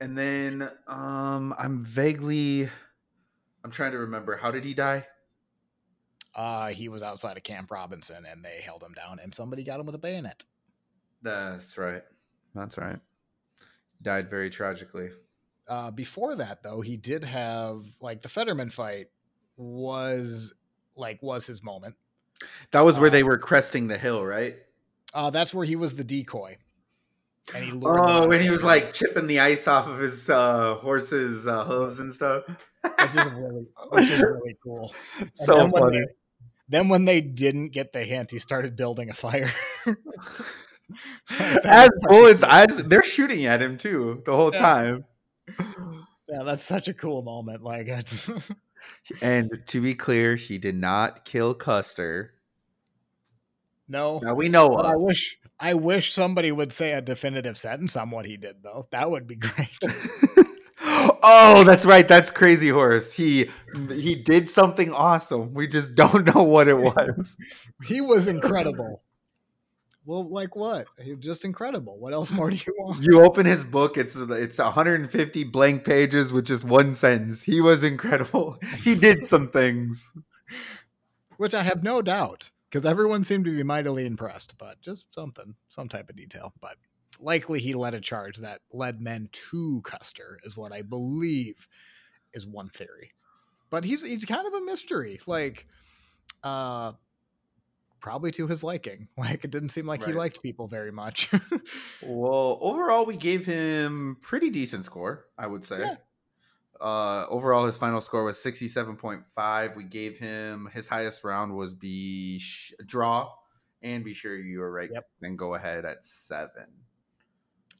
And then um I'm vaguely I'm trying to remember how did he die? Uh he was outside of Camp Robinson and they held him down and somebody got him with a bayonet. That's right. That's right. Died very tragically. Uh before that though, he did have like the Fetterman fight was like was his moment. That was where uh, they were cresting the hill, right? Uh that's where he was the decoy. And he oh, when he was like chipping the ice off of his uh, horse's uh, hooves and stuff. which is really, which is really cool. And so then funny. When they, then when they didn't get the hint, he started building a fire. as bullets, as they're shooting at him too the whole yeah. time. Yeah, that's such a cool moment. Like, and to be clear, he did not kill Custer. No, now we know. I wish I wish somebody would say a definitive sentence on what he did, though. That would be great. oh, that's right. That's Crazy Horse. He he did something awesome. We just don't know what it was. he was incredible. Well, like what? He was just incredible. What else more do you want? You open his book. It's it's 150 blank pages with just one sentence. He was incredible. He did some things, which I have no doubt because everyone seemed to be mightily impressed, but just something, some type of detail. But likely he led a charge that led men to Custer, is what I believe is one theory. But he's he's kind of a mystery. Like, uh, probably to his liking. Like it didn't seem like right. he liked people very much. well, overall, we gave him pretty decent score, I would say. Yeah. Uh, overall, his final score was 67.5. We gave him his highest round was be sh- draw, and be sure you are right. Yep. Then go ahead at seven.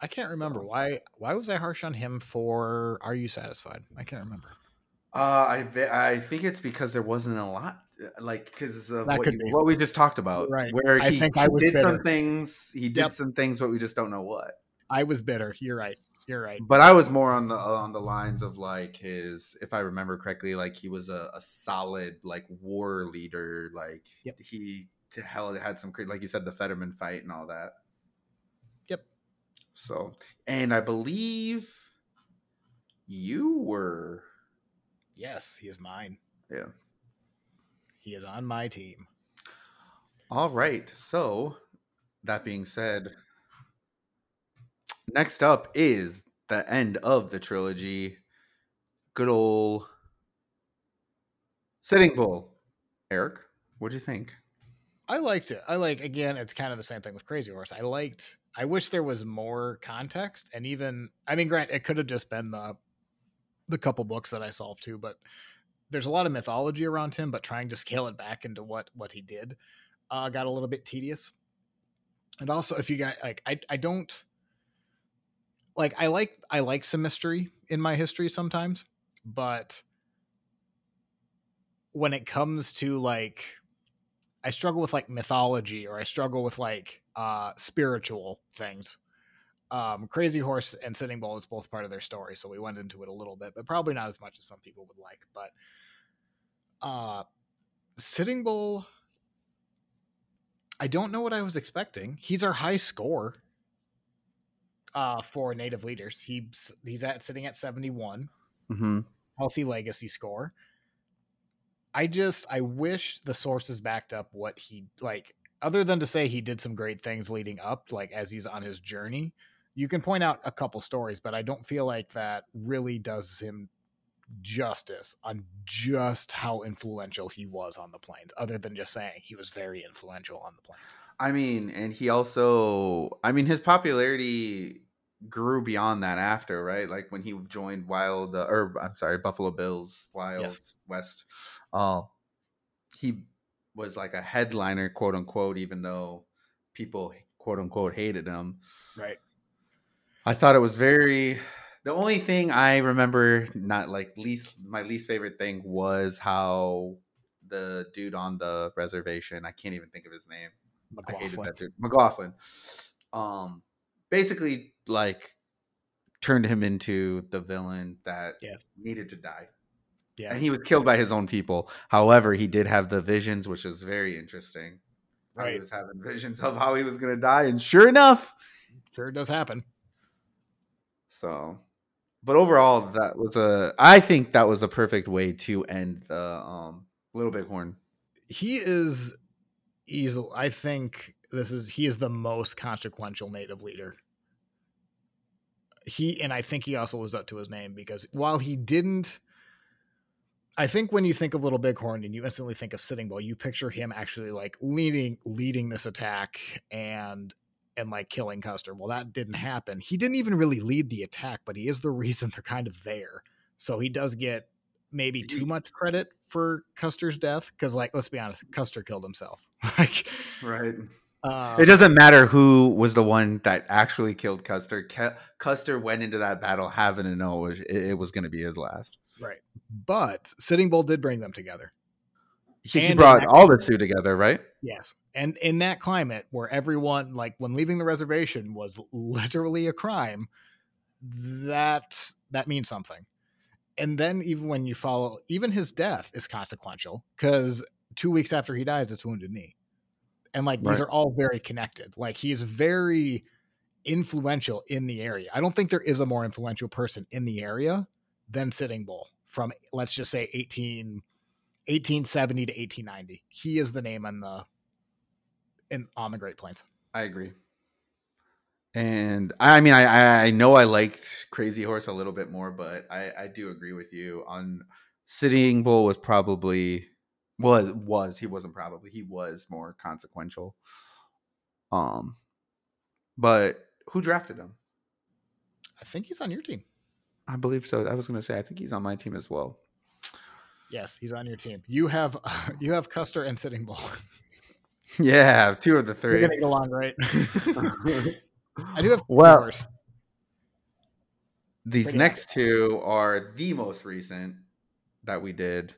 I can't so. remember why. Why was I harsh on him for? Are you satisfied? I can't remember. Uh, I I think it's because there wasn't a lot, uh, like because of what, you, what, we just talked about, right? Where he, he did bitter. some things, he did yep. some things, but we just don't know what. I was bitter. You're right. You're right. But I was more on the on the lines of like his, if I remember correctly, like he was a, a solid like war leader. Like yep. he to hell had some like you said the Fetterman fight and all that. Yep. So and I believe you were. Yes, he is mine. Yeah. He is on my team. All right. So that being said, Next up is the end of the trilogy. Good old Sitting Bull. Eric, what'd you think? I liked it. I like again, it's kind of the same thing with Crazy Horse. I liked I wish there was more context and even I mean grant it could have just been the the couple books that I solved too, but there's a lot of mythology around him, but trying to scale it back into what what he did uh, got a little bit tedious. And also, if you got like, I I don't like I like I like some mystery in my history sometimes, but when it comes to like I struggle with like mythology or I struggle with like uh spiritual things. Um Crazy Horse and Sitting Bull is both part of their story, so we went into it a little bit, but probably not as much as some people would like. But uh Sitting Bull I don't know what I was expecting. He's our high score uh, for native leaders. He's he's at sitting at 71. Mm-hmm. Healthy legacy score. I just I wish the sources backed up what he like other than to say he did some great things leading up like as he's on his journey. You can point out a couple stories, but I don't feel like that really does him justice on just how influential he was on the plains, other than just saying he was very influential on the plains. I mean, and he also, I mean, his popularity grew beyond that after, right? Like when he joined Wild, uh, or I'm sorry, Buffalo Bills, Wild yes. West. Uh, he was like a headliner, quote unquote, even though people, quote unquote, hated him. Right. I thought it was very The only thing I remember, not like least my least favorite thing was how the dude on the reservation, I can't even think of his name. McLaughlin. I hated that dude. McLaughlin. Um basically like turned him into the villain that yes. needed to die. Yeah. And he was killed by his own people. However, he did have the visions, which is very interesting. Right. He was having visions of how he was going to die. And sure enough, sure does happen. So, but overall, that was a, I think that was a perfect way to end the um, Little Bighorn. He is easily, I think this is, he is the most consequential native leader he and I think he also lives up to his name because while he didn't I think when you think of Little Bighorn and you instantly think of Sitting Bull, you picture him actually like leading leading this attack and and like killing Custer. Well, that didn't happen. He didn't even really lead the attack, but he is the reason they're kind of there. So he does get maybe too much credit for Custer's death because, like, let's be honest, Custer killed himself. like, right. Uh, it doesn't matter who was the one that actually killed Custer. Custer went into that battle having to know it, it was going to be his last. Right. But Sitting Bull did bring them together. He, he brought all the two together, right? Yes. And in that climate where everyone, like when leaving the reservation was literally a crime, that that means something. And then even when you follow, even his death is consequential because two weeks after he dies, it's wounded knee. And like right. these are all very connected. Like he is very influential in the area. I don't think there is a more influential person in the area than Sitting Bull from let's just say 18 1870 to 1890. He is the name on the in on the Great Plains. I agree. And I mean, I I know I liked Crazy Horse a little bit more, but I I do agree with you on Sitting Bull was probably was was he wasn't probably he was more consequential. Um, but who drafted him? I think he's on your team. I believe so. I was going to say I think he's on my team as well. Yes, he's on your team. You have you have Custer and Sitting Bull. yeah, two of the 3 We're gonna get along, right? I do have well. These Pretty next two are the most recent that we did,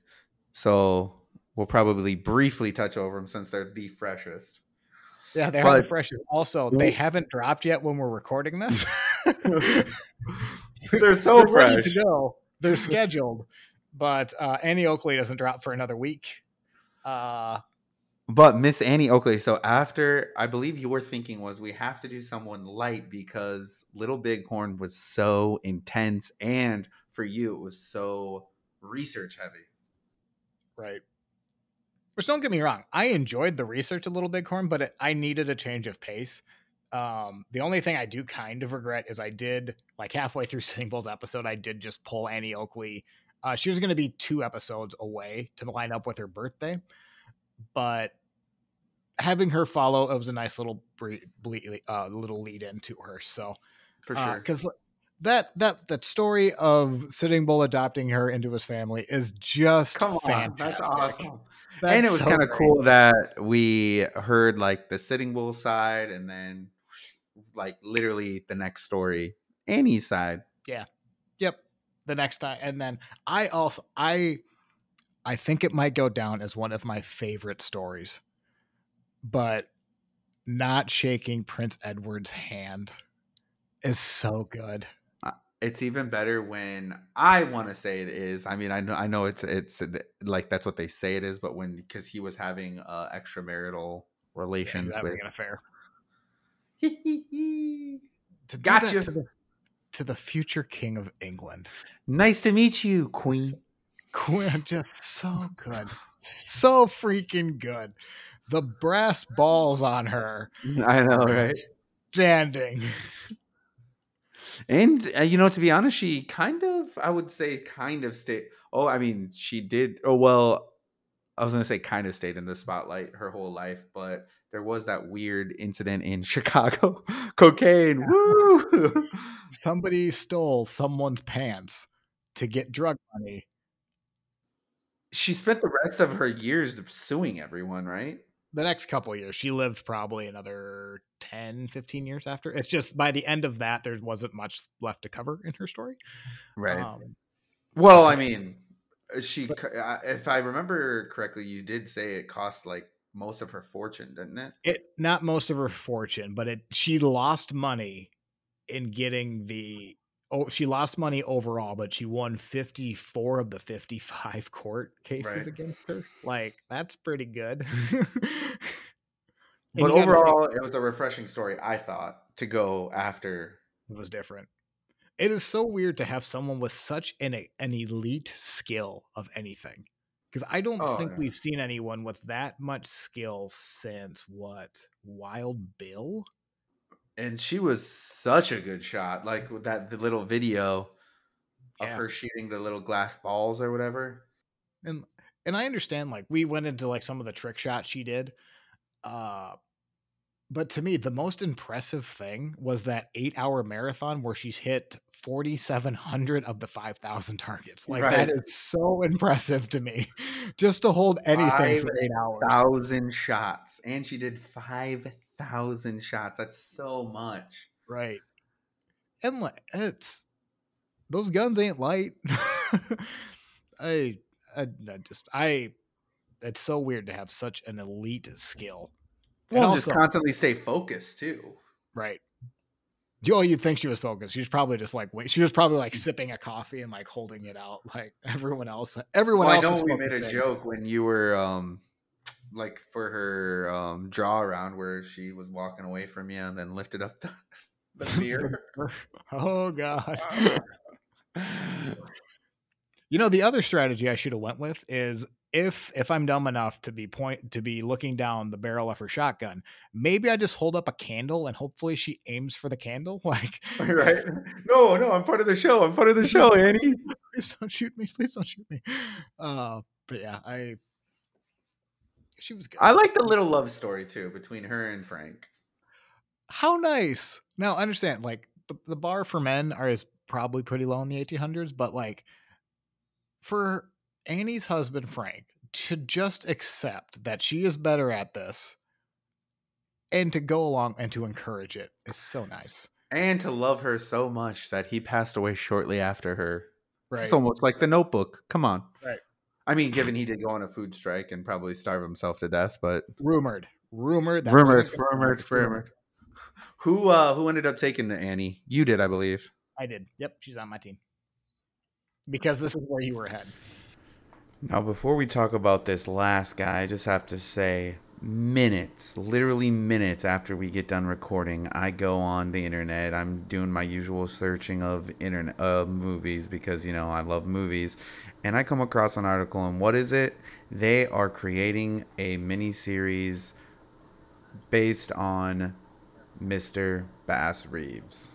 so we'll probably briefly touch over them since they're the freshest. Yeah, they are the freshest. Also, they haven't dropped yet when we're recording this. They're so They're fresh. Ready to go. They're scheduled, but uh, Annie Oakley doesn't drop for another week. Uh, but Miss Annie Oakley. So after, I believe your thinking was we have to do someone light because Little Bighorn was so intense, and for you it was so research heavy. Right. Which don't get me wrong, I enjoyed the research a Little Bighorn, but it, I needed a change of pace. Um, the only thing I do kind of regret is I did like halfway through Sitting Bull's episode, I did just pull Annie Oakley. Uh, she was going to be two episodes away to line up with her birthday, but having her follow, it was a nice little bre- ble- uh, little lead into her. So for uh, sure, because that that that story of Sitting Bull adopting her into his family is just Come on, fantastic. That's awesome. That's and it was so kind of cool that we heard like the Sitting Bull side and then like literally the next story, Annie's side. Yeah. The next time. And then I also I I think it might go down as one of my favorite stories. But not shaking Prince Edward's hand is so good. Uh, it's even better when I want to say it is. I mean, I know, I know it's it's like that's what they say it is, but when because he was having uh, extramarital relations yeah, with an affair to gotcha. To the, to the future king of England. Nice to meet you, Queen. Queen, just so good, so freaking good. The brass balls on her. I know, right? Standing. And uh, you know, to be honest, she kind of, I would say, kind of stayed. Oh, I mean, she did. Oh well, I was gonna say kind of stayed in the spotlight her whole life, but there was that weird incident in Chicago. Cocaine. Woo! Somebody stole someone's pants to get drug money. She spent the rest of her years suing everyone, right? the next couple years she lived probably another 10 15 years after it's just by the end of that there wasn't much left to cover in her story right um, well i mean uh, she but, if i remember correctly you did say it cost like most of her fortune didn't it? It not most of her fortune but it she lost money in getting the oh she lost money overall but she won 54 of the 55 court cases right. against her. Like that's pretty good. But overall it was a refreshing story i thought to go after. It was different. It is so weird to have someone with such an, an elite skill of anything because i don't oh, think yeah. we've seen anyone with that much skill since what wild bill and she was such a good shot. Like with that the little video of yeah. her shooting the little glass balls or whatever. And and I understand like we went into like some of the trick shots she did. Uh but to me the most impressive thing was that 8-hour marathon where she's hit 4700 of the 5000 targets. Like right. that is so impressive to me. Just to hold anything Five for 8 hours. 1000 shots and she did 5 thousand shots. That's so much. Right. And like it's those guns ain't light. I, I, I just I it's so weird to have such an elite skill. Well, also, just constantly stay focused too. Right. Oh, you'd think she was focused. She was probably just like wait. She was probably like sipping a coffee and like holding it out like everyone else. Everyone well, else. I know we made a joke when you were um like for her um draw around where she was walking away from you and then lifted up the, the beer. oh god. you know the other strategy I should have went with is if if I'm dumb enough to be point to be looking down the barrel of her shotgun, maybe I just hold up a candle and hopefully she aims for the candle. Like right. No, no, I'm part of the show. I'm part of the show, Annie. please don't shoot me. Please don't shoot me. Uh but yeah, I she was good. I like the little love story too between her and Frank. How nice. Now, I understand like the, the bar for men are is probably pretty low in the 1800s, but like for Annie's husband Frank to just accept that she is better at this and to go along and to encourage it is so nice. And to love her so much that he passed away shortly after her. Right. It's almost like the notebook. Come on. Right. I mean, given he did go on a food strike and probably starve himself to death, but rumored, rumored, that rumored, rumored, rumored. Who uh who ended up taking the Annie? You did, I believe. I did. Yep, she's on my team. Because this is where you were ahead. Now, before we talk about this last guy, I just have to say minutes, literally minutes after we get done recording, I go on the internet. I'm doing my usual searching of internet of movies because you know I love movies, and I come across an article and what is it? They are creating a mini series based on Mr. Bass Reeves.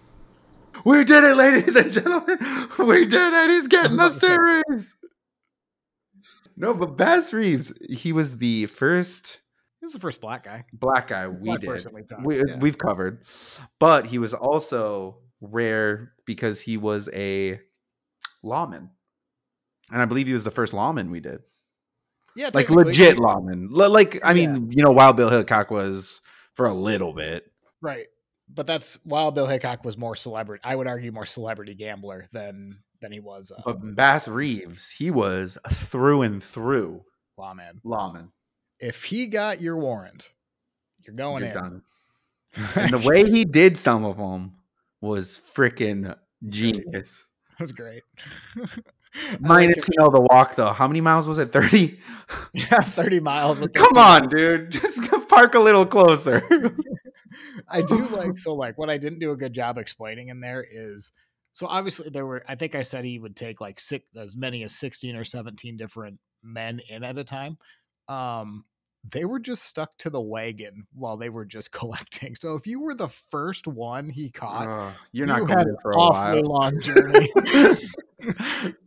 We did it, ladies and gentlemen. We did it. He's getting a series. No, but Bass Reeves, he was the first. He was the first black guy. Black guy we black did. We, yeah. We've covered. But he was also rare because he was a lawman and I believe he was the first lawman we did. Yeah, like legit lawman. Like I mean, yeah. you know, Wild Bill Hickok was for a little bit, right? But that's Wild Bill Hickok was more celebrity. I would argue more celebrity gambler than than he was. Uh, but Bass Reeves, he was through and through lawman. Lawman. If he got your warrant, you're going you're in. Done. and the way he did some of them was freaking genius. That was great. Minus, you know, the walk though. How many miles was it? Thirty. Yeah, thirty miles. Come on, dude. Just park a little closer. I do like so like what I didn't do a good job explaining in there is so obviously there were I think I said he would take like six as many as 16 or 17 different men in at a time. Um they were just stuck to the wagon while they were just collecting. So if you were the first one he caught, uh, you're not you going for a awfully while. long journey.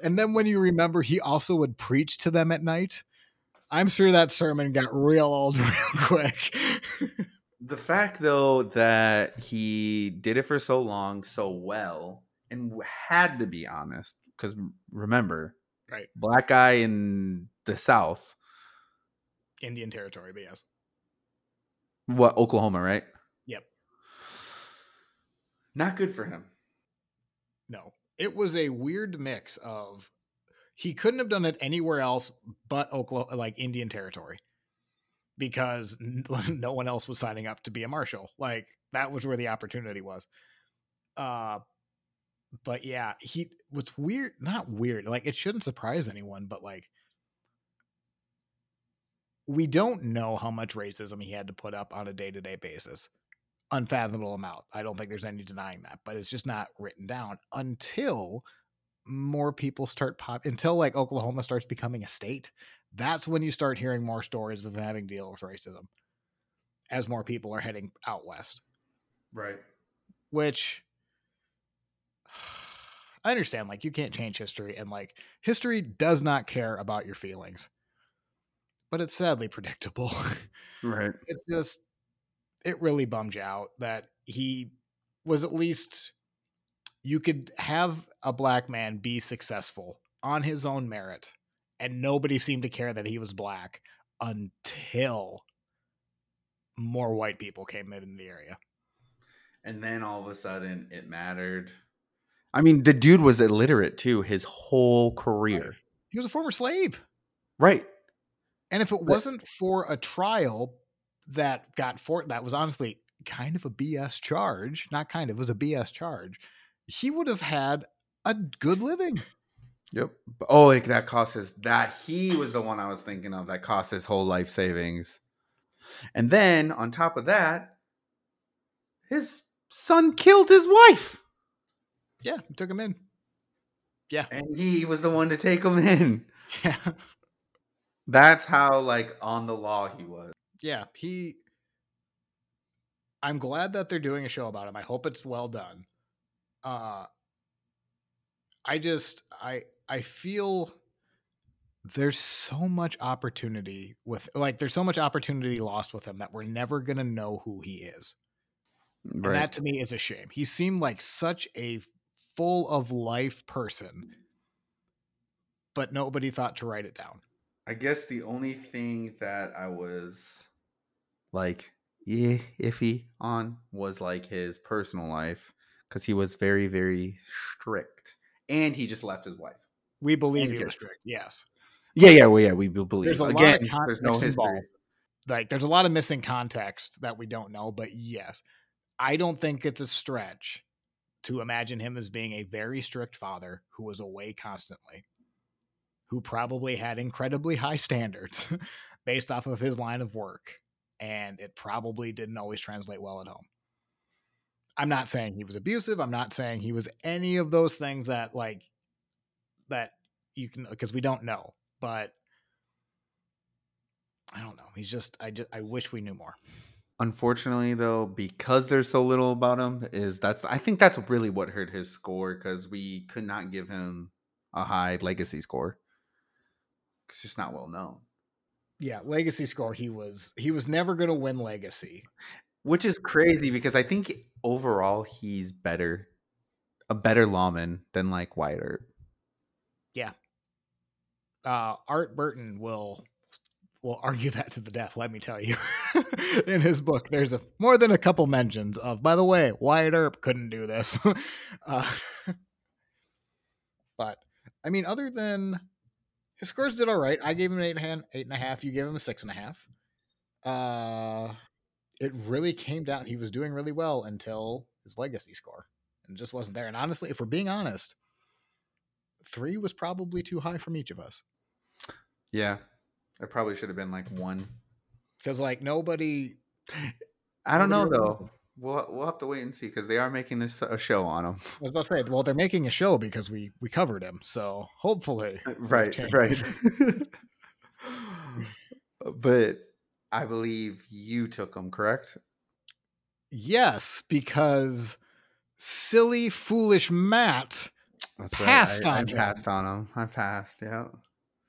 And then when you remember he also would preach to them at night, I'm sure that sermon got real old real quick. The fact though that he did it for so long so well and had to be honest because remember right black guy in the south Indian territory, but yes. What Oklahoma, right? Yep. Not good for him. No. It was a weird mix of he couldn't have done it anywhere else but Oklahoma like Indian territory because no one else was signing up to be a marshal. Like that was where the opportunity was. Uh but yeah, he what's weird, not weird, like it shouldn't surprise anyone, but like we don't know how much racism he had to put up on a day-to-day basis. Unfathomable amount. I don't think there's any denying that, but it's just not written down until more people start pop until like Oklahoma starts becoming a state. That's when you start hearing more stories of having to deal with racism as more people are heading out west. Right. Which I understand, like, you can't change history, and like, history does not care about your feelings, but it's sadly predictable. Right. It just, it really bummed you out that he was at least, you could have a black man be successful on his own merit, and nobody seemed to care that he was black until more white people came in the area. And then all of a sudden it mattered I mean, the dude was illiterate too his whole career. Right. He was a former slave. Right. And if it wasn't for a trial that got for that was honestly kind of a BS charge, not kind of, it was a BS charge, he would have had a good living. Yep. Oh, like that cost his that he was the one I was thinking of that cost his whole life savings. And then on top of that, his son killed his wife. Yeah, took him in. Yeah. And he was the one to take him in. Yeah. That's how like on the law he was. Yeah, he I'm glad that they're doing a show about him. I hope it's well done. Uh I just I I feel there's so much opportunity with like there's so much opportunity lost with him that we're never to know who he is. Right. And that to me is a shame. He seemed like such a full of life person, but nobody thought to write it down. I guess the only thing that I was like yeah, iffy on was like his personal life because he was very, very strict, and he just left his wife. We believe he was strict. Yes. Yeah, yeah, well, yeah. We believe. There's a Again, lot of there's no history. Involved. Like, there's a lot of missing context that we don't know, but yes, I don't think it's a stretch to imagine him as being a very strict father who was away constantly, who probably had incredibly high standards based off of his line of work, and it probably didn't always translate well at home. I'm not saying he was abusive. I'm not saying he was any of those things that like that you can uh, because we don't know, but I don't know. He's just I just I wish we knew more. Unfortunately, though, because there's so little about him, is that's I think that's really what hurt his score because we could not give him a high legacy score. It's just not well known. Yeah, legacy score. He was he was never going to win legacy, which is crazy because I think overall he's better, a better lawman than like Wyatt Earp. Yeah. Uh, Art Burton will will argue that to the death. Let me tell you, in his book, there's a more than a couple mentions of. By the way, Wyatt Earp couldn't do this. uh, but I mean, other than his scores did all right. I gave him an eight and eight and a half. You gave him a six and a half. Uh, it really came down. He was doing really well until his legacy score, and just wasn't there. And honestly, if we're being honest, three was probably too high from each of us. Yeah, it probably should have been like one. Because like nobody. I don't know though. We'll we'll have to wait and see because they are making this a show on him. I was about to say, well, they're making a show because we we covered him, so hopefully, uh, right, right. but I believe you took them, correct? Yes, because silly, foolish Matt That's passed right. I, on I passed on him. I passed. Yeah.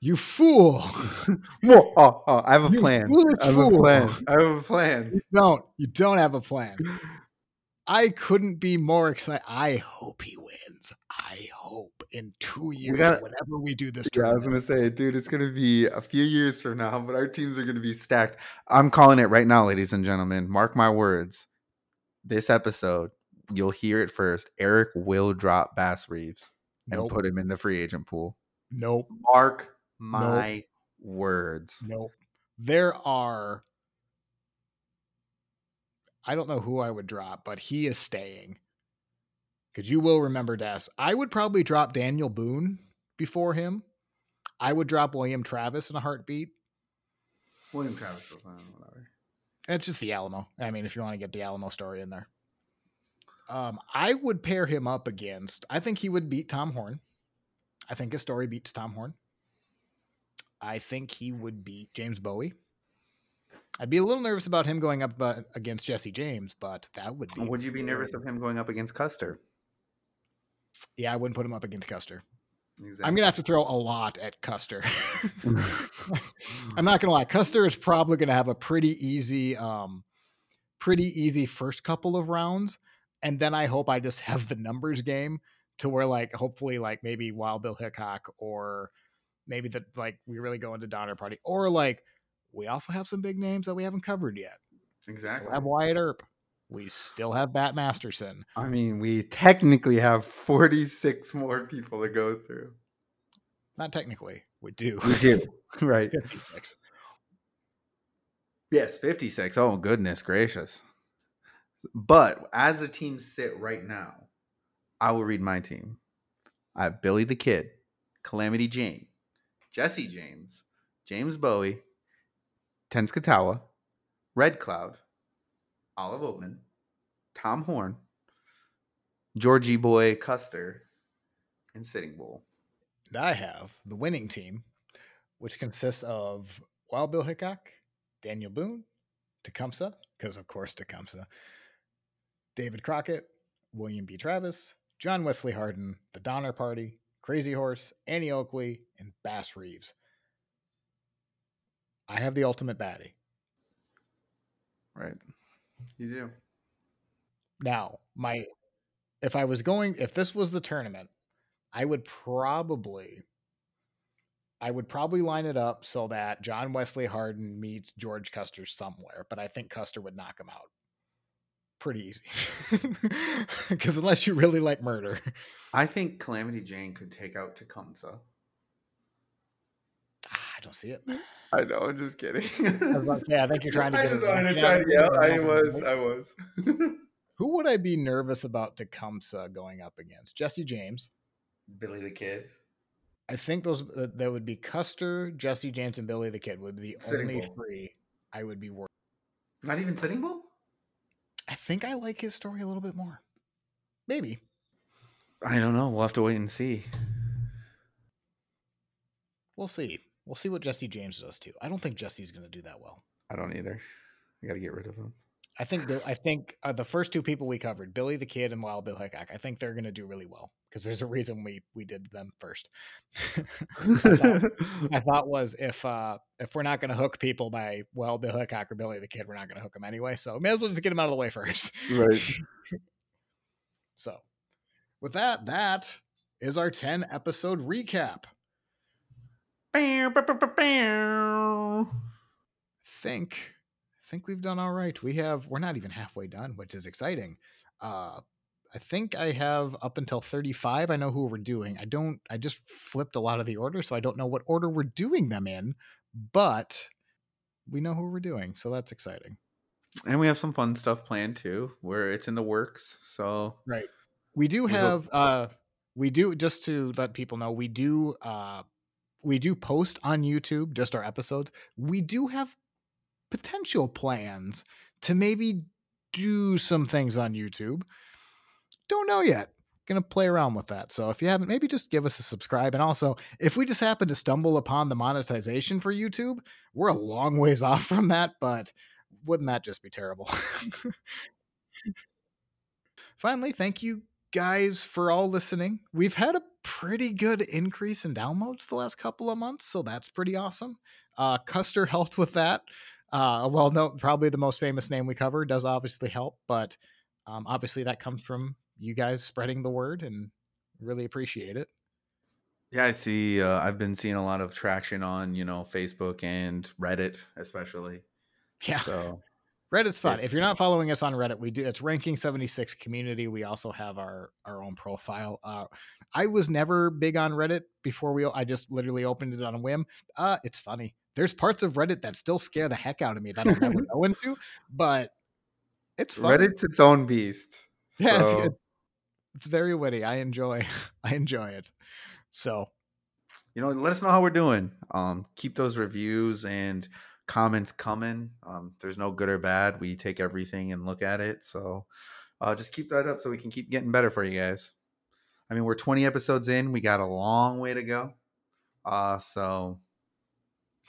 You fool! oh, oh, I have a you plan. I have fool. a plan. I have a plan. You don't. You don't have a plan. I couldn't be more excited. I hope he wins. I hope in two years. Got, whenever we do this, yeah, I was gonna say, dude, it's gonna be a few years from now, but our teams are gonna be stacked. I'm calling it right now, ladies and gentlemen. Mark my words. This episode, you'll hear it first. Eric will drop Bass Reeves and nope. put him in the free agent pool. Nope. Mark my nope. words. Nope. There are I don't know who I would drop, but he is staying. Because you will remember Das. I would probably drop Daniel Boone before him. I would drop William Travis in a heartbeat. William Travis is not whatever. It's just the Alamo. I mean, if you want to get the Alamo story in there. Um, I would pair him up against. I think he would beat Tom Horn. I think his story beats Tom Horn. I think he would beat James Bowie. I'd be a little nervous about him going up uh, against Jesse James, but that would be. Would you be nervous of him going up against Custer? Yeah, I wouldn't put him up against Custer. Exactly. I'm gonna have to throw a lot at Custer. I'm not gonna lie. Custer is probably gonna have a pretty easy, um, pretty easy first couple of rounds, and then I hope I just have the numbers game to where like hopefully like maybe Wild Bill Hickok or maybe that like we really go into Donner Party or like we also have some big names that we haven't covered yet. Exactly. we have Wyatt Earp. We still have Bat Masterson. I mean, we technically have 46 more people to go through. Not technically. We do. We do. right. 56. Yes, 56. Oh, goodness gracious. But as the teams sit right now, I will read my team. I have Billy the Kid, Calamity Jane, Jesse James, James Bowie, Tenskwatawa, Red Cloud, Olive Oatman, Tom Horn, Georgie Boy Custer, and Sitting Bull. And I have the winning team, which consists of Wild Bill Hickok, Daniel Boone, Tecumseh, because of course Tecumseh, David Crockett, William B. Travis, John Wesley Hardin, The Donner Party, Crazy Horse, Annie Oakley, and Bass Reeves. I have the ultimate baddie. Right. You do. Now, my if I was going if this was the tournament, I would probably I would probably line it up so that John Wesley Hardin meets George Custer somewhere, but I think Custer would knock him out. Pretty easy. Because unless you really like murder. I think Calamity Jane could take out Tecumseh. Ah, I don't see it. I know. I'm just kidding. I say, I think you're trying to. I just wanted to try to. Yeah, I was. I was. Who would I be nervous about Tecumseh going up against? Jesse James, Billy the Kid. I think those uh, that would be Custer, Jesse James, and Billy the Kid would be the Sitting only Bull. three I would be worried. Not even Sitting Bull. I think I like his story a little bit more. Maybe. I don't know. We'll have to wait and see. We'll see. We'll see what Jesse James does too. I don't think Jesse's going to do that well. I don't either. I got to get rid of him. I think the, I think uh, the first two people we covered, Billy the Kid and Wild Bill Hickok, I think they're going to do really well because there's a reason we we did them first. I, thought, I, thought, was if uh if we're not going to hook people by Wild Bill Hickok or Billy the Kid, we're not going to hook them anyway. So may as well just get them out of the way first. Right. so, with that, that is our ten episode recap. Think think we've done all right. We have we're not even halfway done, which is exciting. Uh I think I have up until 35. I know who we're doing. I don't I just flipped a lot of the order, so I don't know what order we're doing them in, but we know who we're doing, so that's exciting. And we have some fun stuff planned too, where it's in the works. So Right. We do have uh we do just to let people know, we do uh we do post on YouTube just our episodes. We do have potential plans to maybe do some things on YouTube. Don't know yet. Gonna play around with that. So if you haven't, maybe just give us a subscribe. And also, if we just happen to stumble upon the monetization for YouTube, we're a long ways off from that, but wouldn't that just be terrible? Finally, thank you guys for all listening. We've had a pretty good increase in downloads the last couple of months, so that's pretty awesome. Uh, Custer helped with that. Uh, well, no, probably the most famous name we cover does obviously help, but um, obviously that comes from you guys spreading the word and really appreciate it. Yeah, I see. Uh, I've been seeing a lot of traction on you know Facebook and Reddit, especially. Yeah. So Reddit's fun. If you're not following us on Reddit, we do. It's ranking 76 community. We also have our our own profile. Uh, I was never big on Reddit before we. I just literally opened it on a whim. Uh, it's funny. There's parts of Reddit that still scare the heck out of me that I'll never go into, but it's fun. Reddit's its own beast. Yeah, so. it's, it's very witty. I enjoy. I enjoy it. So, you know, let us know how we're doing. Um, keep those reviews and comments coming. Um, there's no good or bad. We take everything and look at it. So, uh, just keep that up so we can keep getting better for you guys. I mean, we're 20 episodes in. We got a long way to go. Uh, so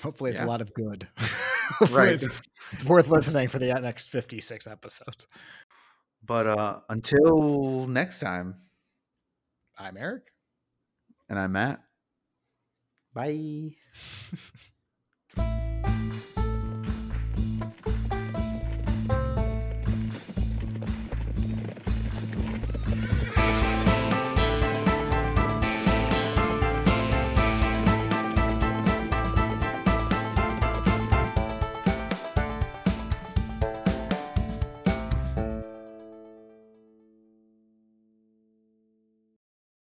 hopefully it's yeah. a lot of good. right. It's, it's worth listening for the next 56 episodes. But uh, until next time, I'm Eric. And I'm Matt. Bye.